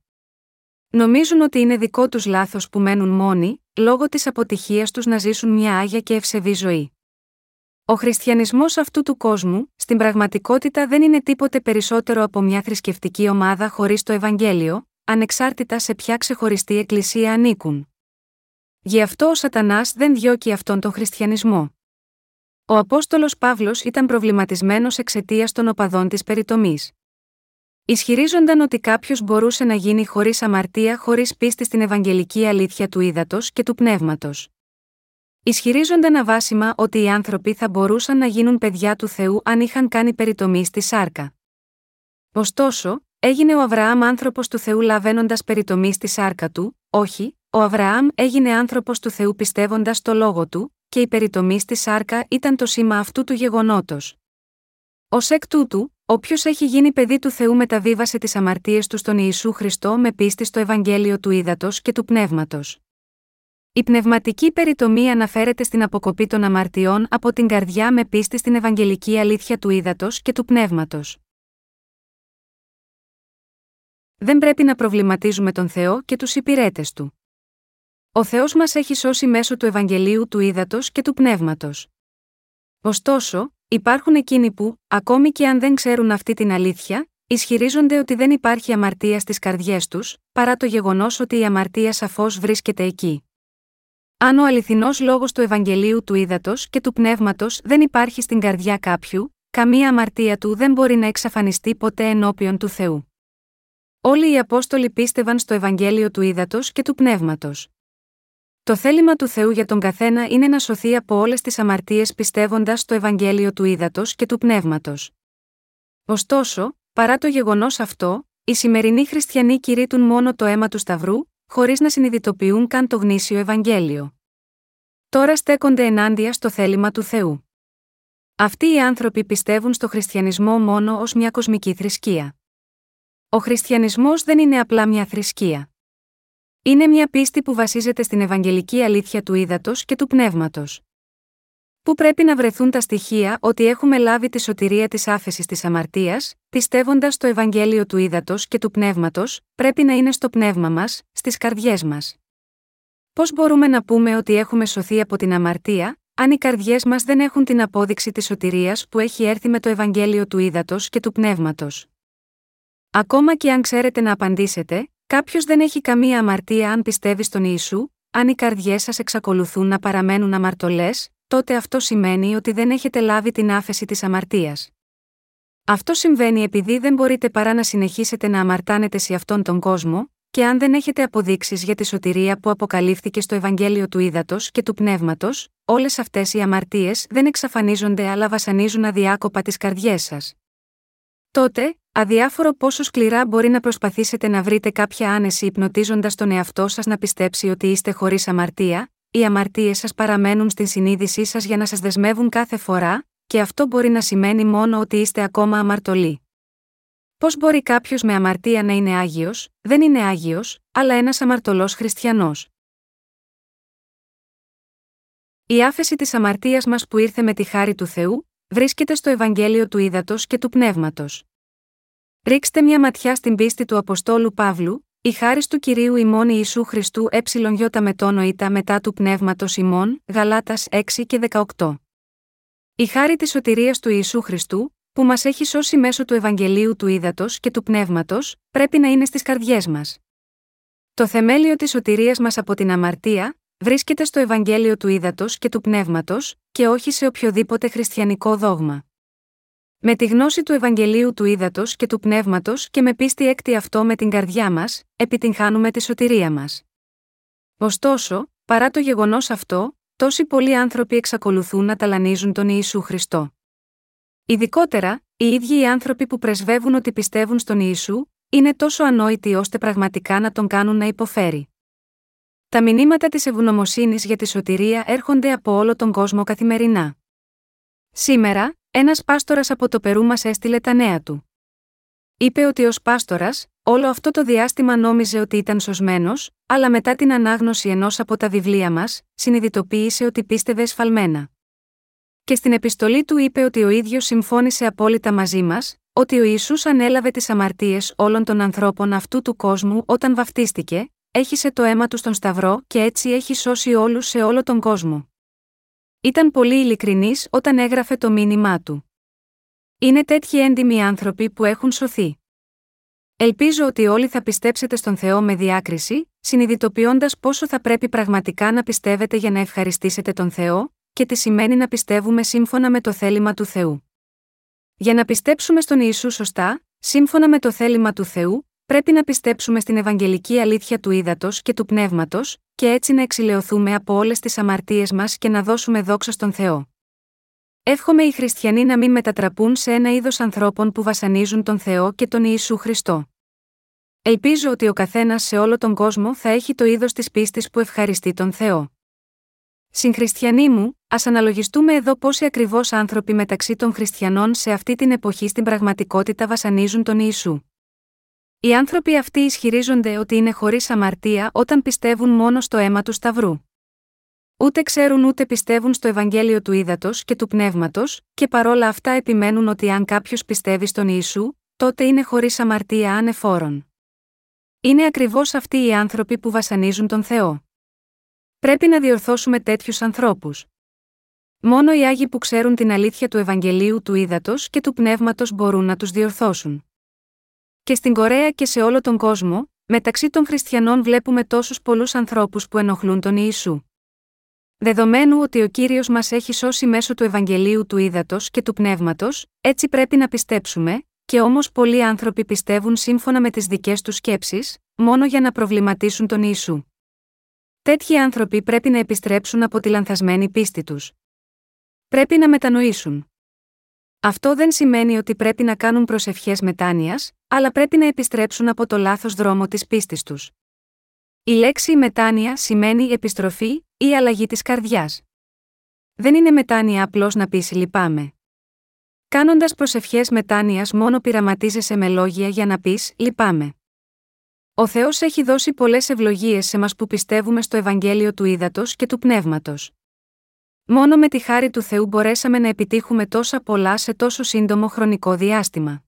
Νομίζουν ότι είναι δικό τους λάθος που μένουν μόνοι, λόγω της αποτυχίας τους να ζήσουν μια άγια και ευσεβή ζωή. Ο χριστιανισμός αυτού του κόσμου, στην πραγματικότητα δεν είναι τίποτε περισσότερο από μια θρησκευτική ομάδα χωρίς το Ευαγγέλιο, ανεξάρτητα σε ποια ξεχωριστή εκκλησία ανήκουν. Γι' αυτό ο Σατανάς δεν διώκει αυτόν τον χριστιανισμό. Ο Απόστολος Παύλος ήταν προβληματισμένος εξαιτίας των οπαδών της περιτομής. Ισχυρίζονταν ότι κάποιος μπορούσε να γίνει χωρίς αμαρτία χωρίς πίστη στην Ευαγγελική αλήθεια του ύδατος και του πνεύματος. Ισχυρίζονταν αβάσιμα ότι οι άνθρωποι θα μπορούσαν να γίνουν παιδιά του Θεού αν είχαν κάνει περιτομή στη σάρκα. Ωστόσο, έγινε ο Αβραάμ άνθρωπος του Θεού λαβαίνοντας περιτομή στη σάρκα του, όχι, ο Αβραάμ έγινε άνθρωπος του Θεού πιστεύοντας το λόγο του, και η περιτομή στη σάρκα ήταν το σήμα αυτού του γεγονότος. Ω εκ τούτου, όποιος έχει γίνει παιδί του Θεού μεταβίβασε τις αμαρτίες του στον Ιησού Χριστό με πίστη στο Ευαγγέλιο του Ήδατος και του Πνεύματος. Η πνευματική περιτομή αναφέρεται στην αποκοπή των αμαρτιών από την καρδιά με πίστη στην Ευαγγελική αλήθεια του Ήδατος και του Πνεύματος. Δεν πρέπει να προβληματίζουμε τον Θεό και τους υπηρέτες του. Ο Θεός μας έχει σώσει μέσω του Ευαγγελίου του Ήδατος και του Πνεύματος. Ωστόσο, υπάρχουν εκείνοι που, ακόμη και αν δεν ξέρουν αυτή την αλήθεια, ισχυρίζονται ότι δεν υπάρχει αμαρτία στις καρδιές τους, παρά το γεγονός ότι η αμαρτία σαφώς βρίσκεται εκεί. Αν ο αληθινός λόγος του Ευαγγελίου του Ήδατος και του Πνεύματος δεν υπάρχει στην καρδιά κάποιου, καμία αμαρτία του δεν μπορεί να εξαφανιστεί ποτέ ενώπιον του Θεού. Όλοι οι Απόστολοι πίστευαν στο Ευαγγέλιο του Ήδατος και του Πνεύματος. Το θέλημα του Θεού για τον καθένα είναι να σωθεί από όλες τις αμαρτίες πιστεύοντας στο Ευαγγέλιο του Ήδατος και του Πνεύματος. Ωστόσο, παρά το γεγονός αυτό, οι σημερινοί χριστιανοί κηρύττουν μόνο το αίμα του Σταυρού, χωρίς να συνειδητοποιούν καν το γνήσιο Ευαγγέλιο. Τώρα στέκονται ενάντια στο θέλημα του Θεού. Αυτοί οι άνθρωποι πιστεύουν στο χριστιανισμό μόνο ως μια κοσμική θρησκεία. Ο χριστιανισμός δεν είναι απλά μια θρησκεία. Είναι μια πίστη που βασίζεται στην Ευαγγελική αλήθεια του ύδατος και του πνεύματος. Πού πρέπει να βρεθούν τα στοιχεία ότι έχουμε λάβει τη σωτηρία της άφεσης της αμαρτίας, πιστεύοντας το Ευαγγέλιο του ύδατος και του πνεύματος, πρέπει να είναι στο πνεύμα μας, στις καρδιές μας. Πώς μπορούμε να πούμε ότι έχουμε σωθεί από την αμαρτία, αν οι καρδιές μας δεν έχουν την απόδειξη της σωτηρίας που έχει έρθει με το Ευαγγέλιο του ύδατος και του πνεύματος; Ακόμα και αν ξέρετε να απαντήσετε, Κάποιος δεν έχει καμία αμαρτία αν πιστεύει στον Ιησού, αν οι καρδιές σας εξακολουθούν να παραμένουν αμαρτωλές, τότε αυτό σημαίνει ότι δεν έχετε λάβει την άφεση της αμαρτίας. Αυτό συμβαίνει επειδή δεν μπορείτε παρά να συνεχίσετε να αμαρτάνετε σε αυτόν τον κόσμο, και αν δεν έχετε αποδείξεις για τη σωτηρία που αποκαλύφθηκε στο Ευαγγέλιο του Ήδατος και του Πνεύματος, όλες αυτές οι αμαρτίες δεν εξαφανίζονται αλλά βασανίζουν αδιάκοπα τις καρδιές σας. Τότε, Αδιάφορο πόσο σκληρά μπορεί να προσπαθήσετε να βρείτε κάποια άνεση υπνοτίζοντας τον εαυτό σας να πιστέψει ότι είστε χωρίς αμαρτία, οι αμαρτίες σας παραμένουν στην συνείδησή σας για να σας δεσμεύουν κάθε φορά, και αυτό μπορεί να σημαίνει μόνο ότι είστε ακόμα αμαρτωλοί. Πώς μπορεί κάποιος με αμαρτία να είναι άγιος, δεν είναι άγιος, αλλά ένας αμαρτωλός χριστιανός. Η άφεση της αμαρτίας μας που ήρθε με τη χάρη του Θεού, βρίσκεται στο Ευαγγέλιο του Ήδατος και του Πνεύματος. Ρίξτε μια ματιά στην πίστη του Αποστόλου Παύλου, η χάρη του κυρίου ημών Ιησού Χριστού ε μετόνοητα μετά του πνεύματος ημών, Γαλάτας 6 και 18. Η χάρη της σωτηρίας του Ιησού Χριστού, που μας έχει σώσει μέσω του Ευαγγελίου του Ήδατος και του Πνεύματος, πρέπει να είναι στις καρδιές μας. Το θεμέλιο της σωτηρίας μας από την αμαρτία, βρίσκεται στο Ευαγγέλιο του Ήδατος και του Πνεύματος, και όχι σε οποιοδήποτε χριστιανικό δόγμα. Με τη γνώση του Ευαγγελίου του Ήδατος και του Πνεύματος και με πίστη έκτη αυτό με την καρδιά μας, επιτυγχάνουμε τη σωτηρία μας. Ωστόσο, παρά το γεγονός αυτό, τόσοι πολλοί άνθρωποι εξακολουθούν να ταλανίζουν τον Ιησού Χριστό. Ειδικότερα, οι ίδιοι οι άνθρωποι που πρεσβεύουν ότι πιστεύουν στον Ιησού, είναι τόσο ανόητοι ώστε πραγματικά να τον κάνουν να υποφέρει. Τα μηνύματα της ευγνωμοσύνης για τη σωτηρία έρχονται από όλο τον κόσμο καθημερινά. Σήμερα, ένας πάστορας από το Περού μας έστειλε τα νέα του. Είπε ότι ως πάστορας, όλο αυτό το διάστημα νόμιζε ότι ήταν σωσμένος, αλλά μετά την ανάγνωση ενός από τα βιβλία μας, συνειδητοποίησε ότι πίστευε εσφαλμένα. Και στην επιστολή του είπε ότι ο ίδιος συμφώνησε απόλυτα μαζί μας, ότι ο Ιησούς ανέλαβε τις αμαρτίες όλων των ανθρώπων αυτού του κόσμου όταν βαφτίστηκε, έχισε το αίμα του στον Σταυρό και έτσι έχει σώσει όλους σε όλο τον κόσμο. Ήταν πολύ ειλικρινής όταν έγραφε το μήνυμά του. Είναι τέτοιοι έντιμοι άνθρωποι που έχουν σωθεί. Ελπίζω ότι όλοι θα πιστέψετε στον Θεό με διάκριση, συνειδητοποιώντας πόσο θα πρέπει πραγματικά να πιστεύετε για να ευχαριστήσετε τον Θεό, και τι σημαίνει να πιστεύουμε σύμφωνα με το θέλημα του Θεού. Για να πιστέψουμε στον Ιησού σωστά, σύμφωνα με το θέλημα του Θεού, πρέπει να πιστέψουμε στην Ευαγγελική αλήθεια του ύδατος και του πνεύματος, και έτσι να εξηλαιωθούμε από όλες τις αμαρτίες μας και να δώσουμε δόξα στον Θεό. Εύχομαι οι χριστιανοί να μην μετατραπούν σε ένα είδος ανθρώπων που βασανίζουν τον Θεό και τον Ιησού Χριστό. Ελπίζω ότι ο καθένας σε όλο τον κόσμο θα έχει το είδος της πίστης που ευχαριστεί τον Θεό. Συγχριστιανοί μου, ας αναλογιστούμε εδώ πόσοι ακριβώς άνθρωποι μεταξύ των χριστιανών σε αυτή την εποχή στην πραγματικότητα βασανίζουν τον Ιησού. Οι άνθρωποι αυτοί ισχυρίζονται ότι είναι χωρίς αμαρτία όταν πιστεύουν μόνο στο αίμα του Σταυρού. Ούτε ξέρουν ούτε πιστεύουν στο Ευαγγέλιο του Ήδατος και του Πνεύματος, και παρόλα αυτά επιμένουν ότι αν κάποιος πιστεύει στον Ιησού, τότε είναι χωρίς αμαρτία ανεφόρον. Είναι ακριβώς αυτοί οι άνθρωποι που βασανίζουν τον Θεό. Πρέπει να διορθώσουμε τέτοιους ανθρώπους. Μόνο οι άγιοι που ξέρουν την αλήθεια του Ευαγγελίου του Ήδατος και του Πνεύματος μπορούν να τους διορθώσουν. Και στην Κορέα και σε όλο τον κόσμο, μεταξύ των χριστιανών βλέπουμε τόσους πολλούς ανθρώπους που ενοχλούν τον Ιησού. Δεδομένου ότι ο κύριος μας έχει σώσει μέσω του Ευαγγελίου του Ήδατος και του Πνεύματος, έτσι πρέπει να πιστέψουμε, και όμως πολλοί άνθρωποι πιστεύουν σύμφωνα με τις δικές τους σκέψεις, μόνο για να προβληματίσουν τον Ιησού. Τέτοιοι άνθρωποι πρέπει να επιστρέψουν από τη λανθασμένη πίστη τους. Πρέπει να μετανοήσουν. Αυτό δεν σημαίνει ότι πρέπει να κάνουν προσευχές μετάνοιας, αλλά πρέπει να επιστρέψουν από το λάθος δρόμο της πίστης τους. Η λέξη μετάνοια σημαίνει επιστροφή ή αλλαγή της καρδιάς. Δεν είναι μετάνοια απλώς να πεις λυπάμαι. Κάνοντας προσευχές μετάνοιας μόνο πειραματίζεσαι με λόγια για να πεις λυπάμαι. Ο Θεός έχει δώσει πολλές ευλογίες σε μας που πιστεύουμε στο Ευαγγέλιο του Ήδατος και του Πνεύματος. Μόνο με τη χάρη του Θεού μπορέσαμε να επιτύχουμε τόσα πολλά σε τόσο σύντομο χρονικό διάστημα.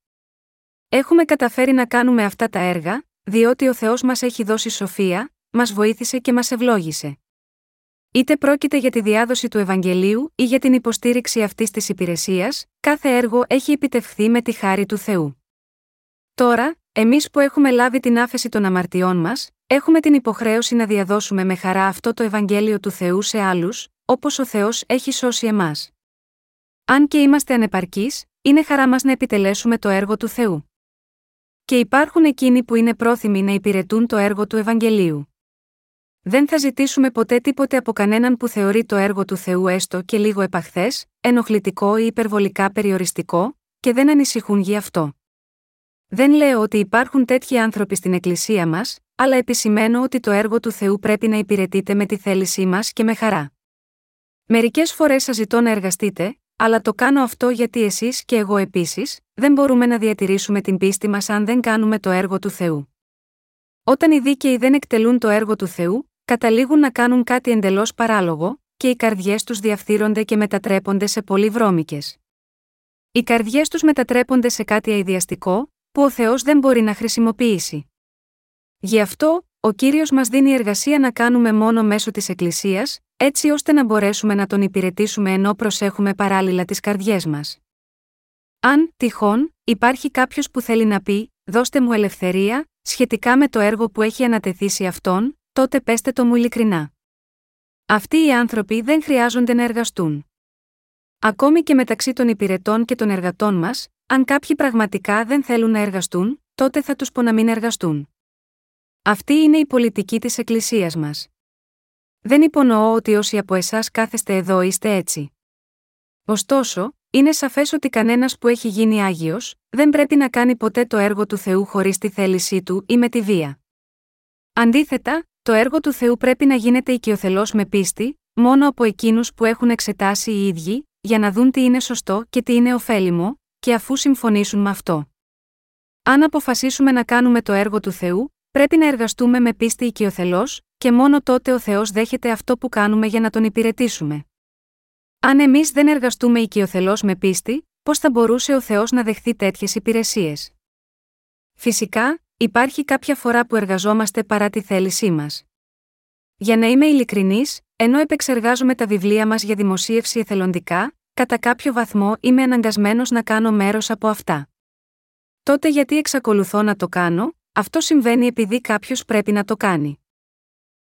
Έχουμε καταφέρει να κάνουμε αυτά τα έργα, διότι ο Θεός μας έχει δώσει σοφία, μας βοήθησε και μας ευλόγησε. Είτε πρόκειται για τη διάδοση του Ευαγγελίου ή για την υποστήριξη αυτής της υπηρεσίας, κάθε έργο έχει επιτευχθεί με τη χάρη του Θεού. Τώρα, εμείς που έχουμε λάβει την άφεση των αμαρτιών μας, έχουμε την υποχρέωση να διαδώσουμε με χαρά αυτό το Ευαγγέλιο του Θεού σε άλλους, όπως ο Θεός έχει σώσει εμάς. Αν και είμαστε ανεπαρκείς, είναι χαρά μας να επιτελέσουμε το έργο του Θεού. Και υπάρχουν εκείνοι που είναι πρόθυμοι να υπηρετούν το έργο του Ευαγγελίου. Δεν θα ζητήσουμε ποτέ τίποτε από κανέναν που θεωρεί το έργο του Θεού έστω και λίγο επαχθές, ενοχλητικό ή υπερβολικά περιοριστικό, και δεν ανησυχούν γι' αυτό. Δεν λέω ότι υπάρχουν τέτοιοι άνθρωποι στην Εκκλησία μας, αλλά επισημαίνω ότι το έργο του Θεού πρέπει να υπηρετείτε με τη θέλησή μας και με χαρά. Μερικές φορές σας ζητώ να εργαστείτε, αλλά το κάνω αυτό γιατί εσείς και εγώ επίσης, δεν μπορούμε να διατηρήσουμε την πίστη μας αν δεν κάνουμε το έργο του Θεού. Όταν οι δίκαιοι δεν εκτελούν το έργο του Θεού, καταλήγουν να κάνουν κάτι εντελώς παράλογο, και οι καρδιές τους διαφθείρονται και μετατρέπονται σε πολύ βρώμικες. Οι καρδιές τους μετατρέπονται σε κάτι αειδιαστικό, που ο Θεός δεν μπορεί να χρησιμοποιήσει. Γι' αυτό, ο κύριος μας δίνει εργασία να κάνουμε μόνο μέσω της Εκκλησίας, έτσι ώστε να μπορέσουμε να τον υπηρετήσουμε ενώ προσέχουμε παράλληλα τις καρδιές μας. Αν, τυχόν, υπάρχει κάποιος που θέλει να πει, δώστε μου ελευθερία, σχετικά με το έργο που έχει ανατεθεί σε αυτόν, τότε πέστε το μου ειλικρινά. Αυτοί οι άνθρωποι δεν χρειάζονται να εργαστούν. Ακόμη και μεταξύ των υπηρετών και των εργατών μας, αν κάποιοι πραγματικά δεν θέλουν να εργαστούν, τότε θα τους πω να μην εργαστούν. Αυτή είναι η πολιτική της Εκκλησίας μας. Δεν υπονοώ ότι όσοι από εσάς κάθεστε εδώ είστε έτσι. Ωστόσο, είναι σαφές ότι κανένας που έχει γίνει άγιος, δεν πρέπει να κάνει ποτέ το έργο του Θεού χωρίς τη θέλησή του ή με τη βία. Αντίθετα, το έργο του Θεού πρέπει να γίνεται οικειοθελώς με πίστη, μόνο από εκείνους που έχουν εξετάσει οι ίδιοι, για να δουν τι είναι σωστό και τι είναι ωφέλιμο, και αφού συμφωνήσουν με αυτό. Αν αποφασίσουμε να κάνουμε το έργο του Θεού, πρέπει να εργαστούμε με πίστη οικειοθελώς, και μόνο τότε ο Θεός δέχεται αυτό που κάνουμε για να τον υπηρετήσουμε. Αν εμείς δεν εργαστούμε οικειοθελώς με πίστη, πώς θα μπορούσε ο Θεός να δεχθεί τέτοιες υπηρεσίες; Φυσικά, υπάρχει κάποια φορά που εργαζόμαστε παρά τη θέλησή μας. Για να είμαι ειλικρινής, ενώ επεξεργάζομαι τα βιβλία μας για δημοσίευση εθελοντικά, κατά κάποιο βαθμό είμαι αναγκασμένος να κάνω μέρος από αυτά. Τότε γιατί εξακολουθώ να το κάνω, αυτό συμβαίνει επειδή κάποιος πρέπει να το κάνει.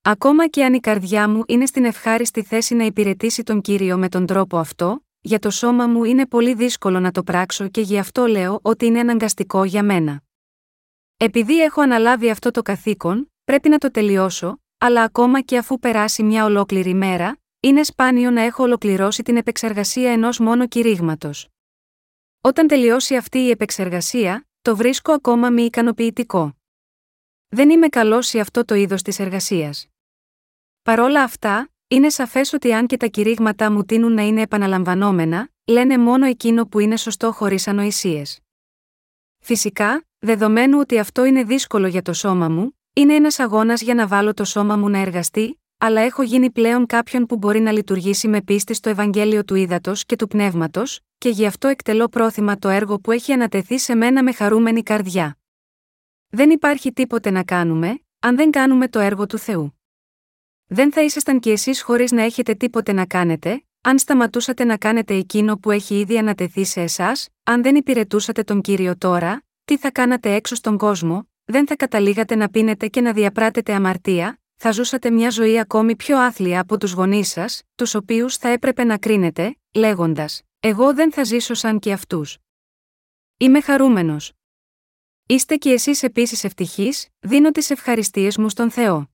Ακόμα και αν η καρδιά μου είναι στην ευχάριστη θέση να υπηρετήσει τον κύριο με τον τρόπο αυτό, για το σώμα μου είναι πολύ δύσκολο να το πράξω και γι' αυτό λέω ότι είναι αναγκαστικό για μένα. Επειδή έχω αναλάβει αυτό το καθήκον, πρέπει να το τελειώσω, αλλά ακόμα και αφού περάσει μια ολόκληρη μέρα, είναι σπάνιο να έχω ολοκληρώσει την επεξεργασία ενός μόνο κηρύγματος. Όταν τελειώσει αυτή η επεξεργασία, το βρίσκω ακόμα μη ικανοποιητικό. Δεν είμαι καλός σε αυτό το είδος της εργασίας. Παρόλα αυτά, είναι σαφές ότι αν και τα κηρύγματά μου τείνουν να είναι επαναλαμβανόμενα, λένε μόνο εκείνο που είναι σωστό χωρίς ανοησίες. Φυσικά, δεδομένου ότι αυτό είναι δύσκολο για το σώμα μου, είναι ένας αγώνας για να βάλω το σώμα μου να εργαστεί, αλλά έχω γίνει πλέον κάποιον που μπορεί να λειτουργήσει με πίστη στο Ευαγγέλιο του Ήδατος και του Πνεύματος, και γι' αυτό εκτελώ πρόθυμα το έργο που έχει ανατεθεί σε μένα με χαρούμενη καρδιά. Δεν υπάρχει τίποτε να κάνουμε, αν δεν κάνουμε το έργο του Θεού. Δεν θα ήσασταν κι εσείς χωρίς να έχετε τίποτε να κάνετε, αν σταματούσατε να κάνετε εκείνο που έχει ήδη ανατεθεί σε εσάς, αν δεν υπηρετούσατε τον κύριο τώρα, τι θα κάνατε έξω στον κόσμο, δεν θα καταλήγατε να πίνετε και να διαπράτετε αμαρτία, θα ζούσατε μια ζωή ακόμη πιο άθλια από τους γονείς σας, τους οποίους θα έπρεπε να κρίνετε, λέγοντας: Εγώ δεν θα ζήσω σαν και αυτούς. Είμαι χαρούμενος. Είστε κι εσείς επίσης ευτυχείς, δίνω τις ευχαριστίες μου στον Θεό.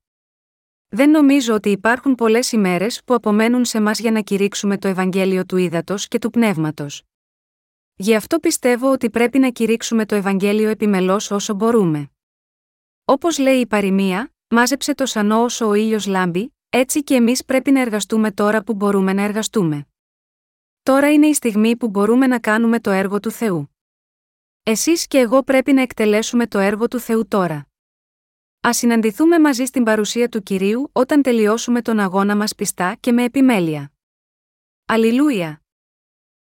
Δεν νομίζω ότι υπάρχουν πολλές ημέρες που απομένουν σε μας για να κηρύξουμε το Ευαγγέλιο του Ήδατος και του Πνεύματος. Γι' αυτό πιστεύω ότι πρέπει να κηρύξουμε το Ευαγγέλιο επιμελώς όσο μπορούμε. Όπως λέει η παροιμία, μάζεψε το σανό όσο ο ήλιος λάμπει, έτσι και εμείς πρέπει να εργαστούμε τώρα που μπορούμε να εργαστούμε. Τώρα είναι η στιγμή που μπορούμε να κάνουμε το έργο του Θεού. Εσείς και εγώ πρέπει να εκτελέσουμε το έργο του Θεού τώρα. Α συναντηθούμε μαζί στην παρουσία του κυρίου όταν τελειώσουμε τον αγώνα μας πιστά και με επιμέλεια. Αλληλούια!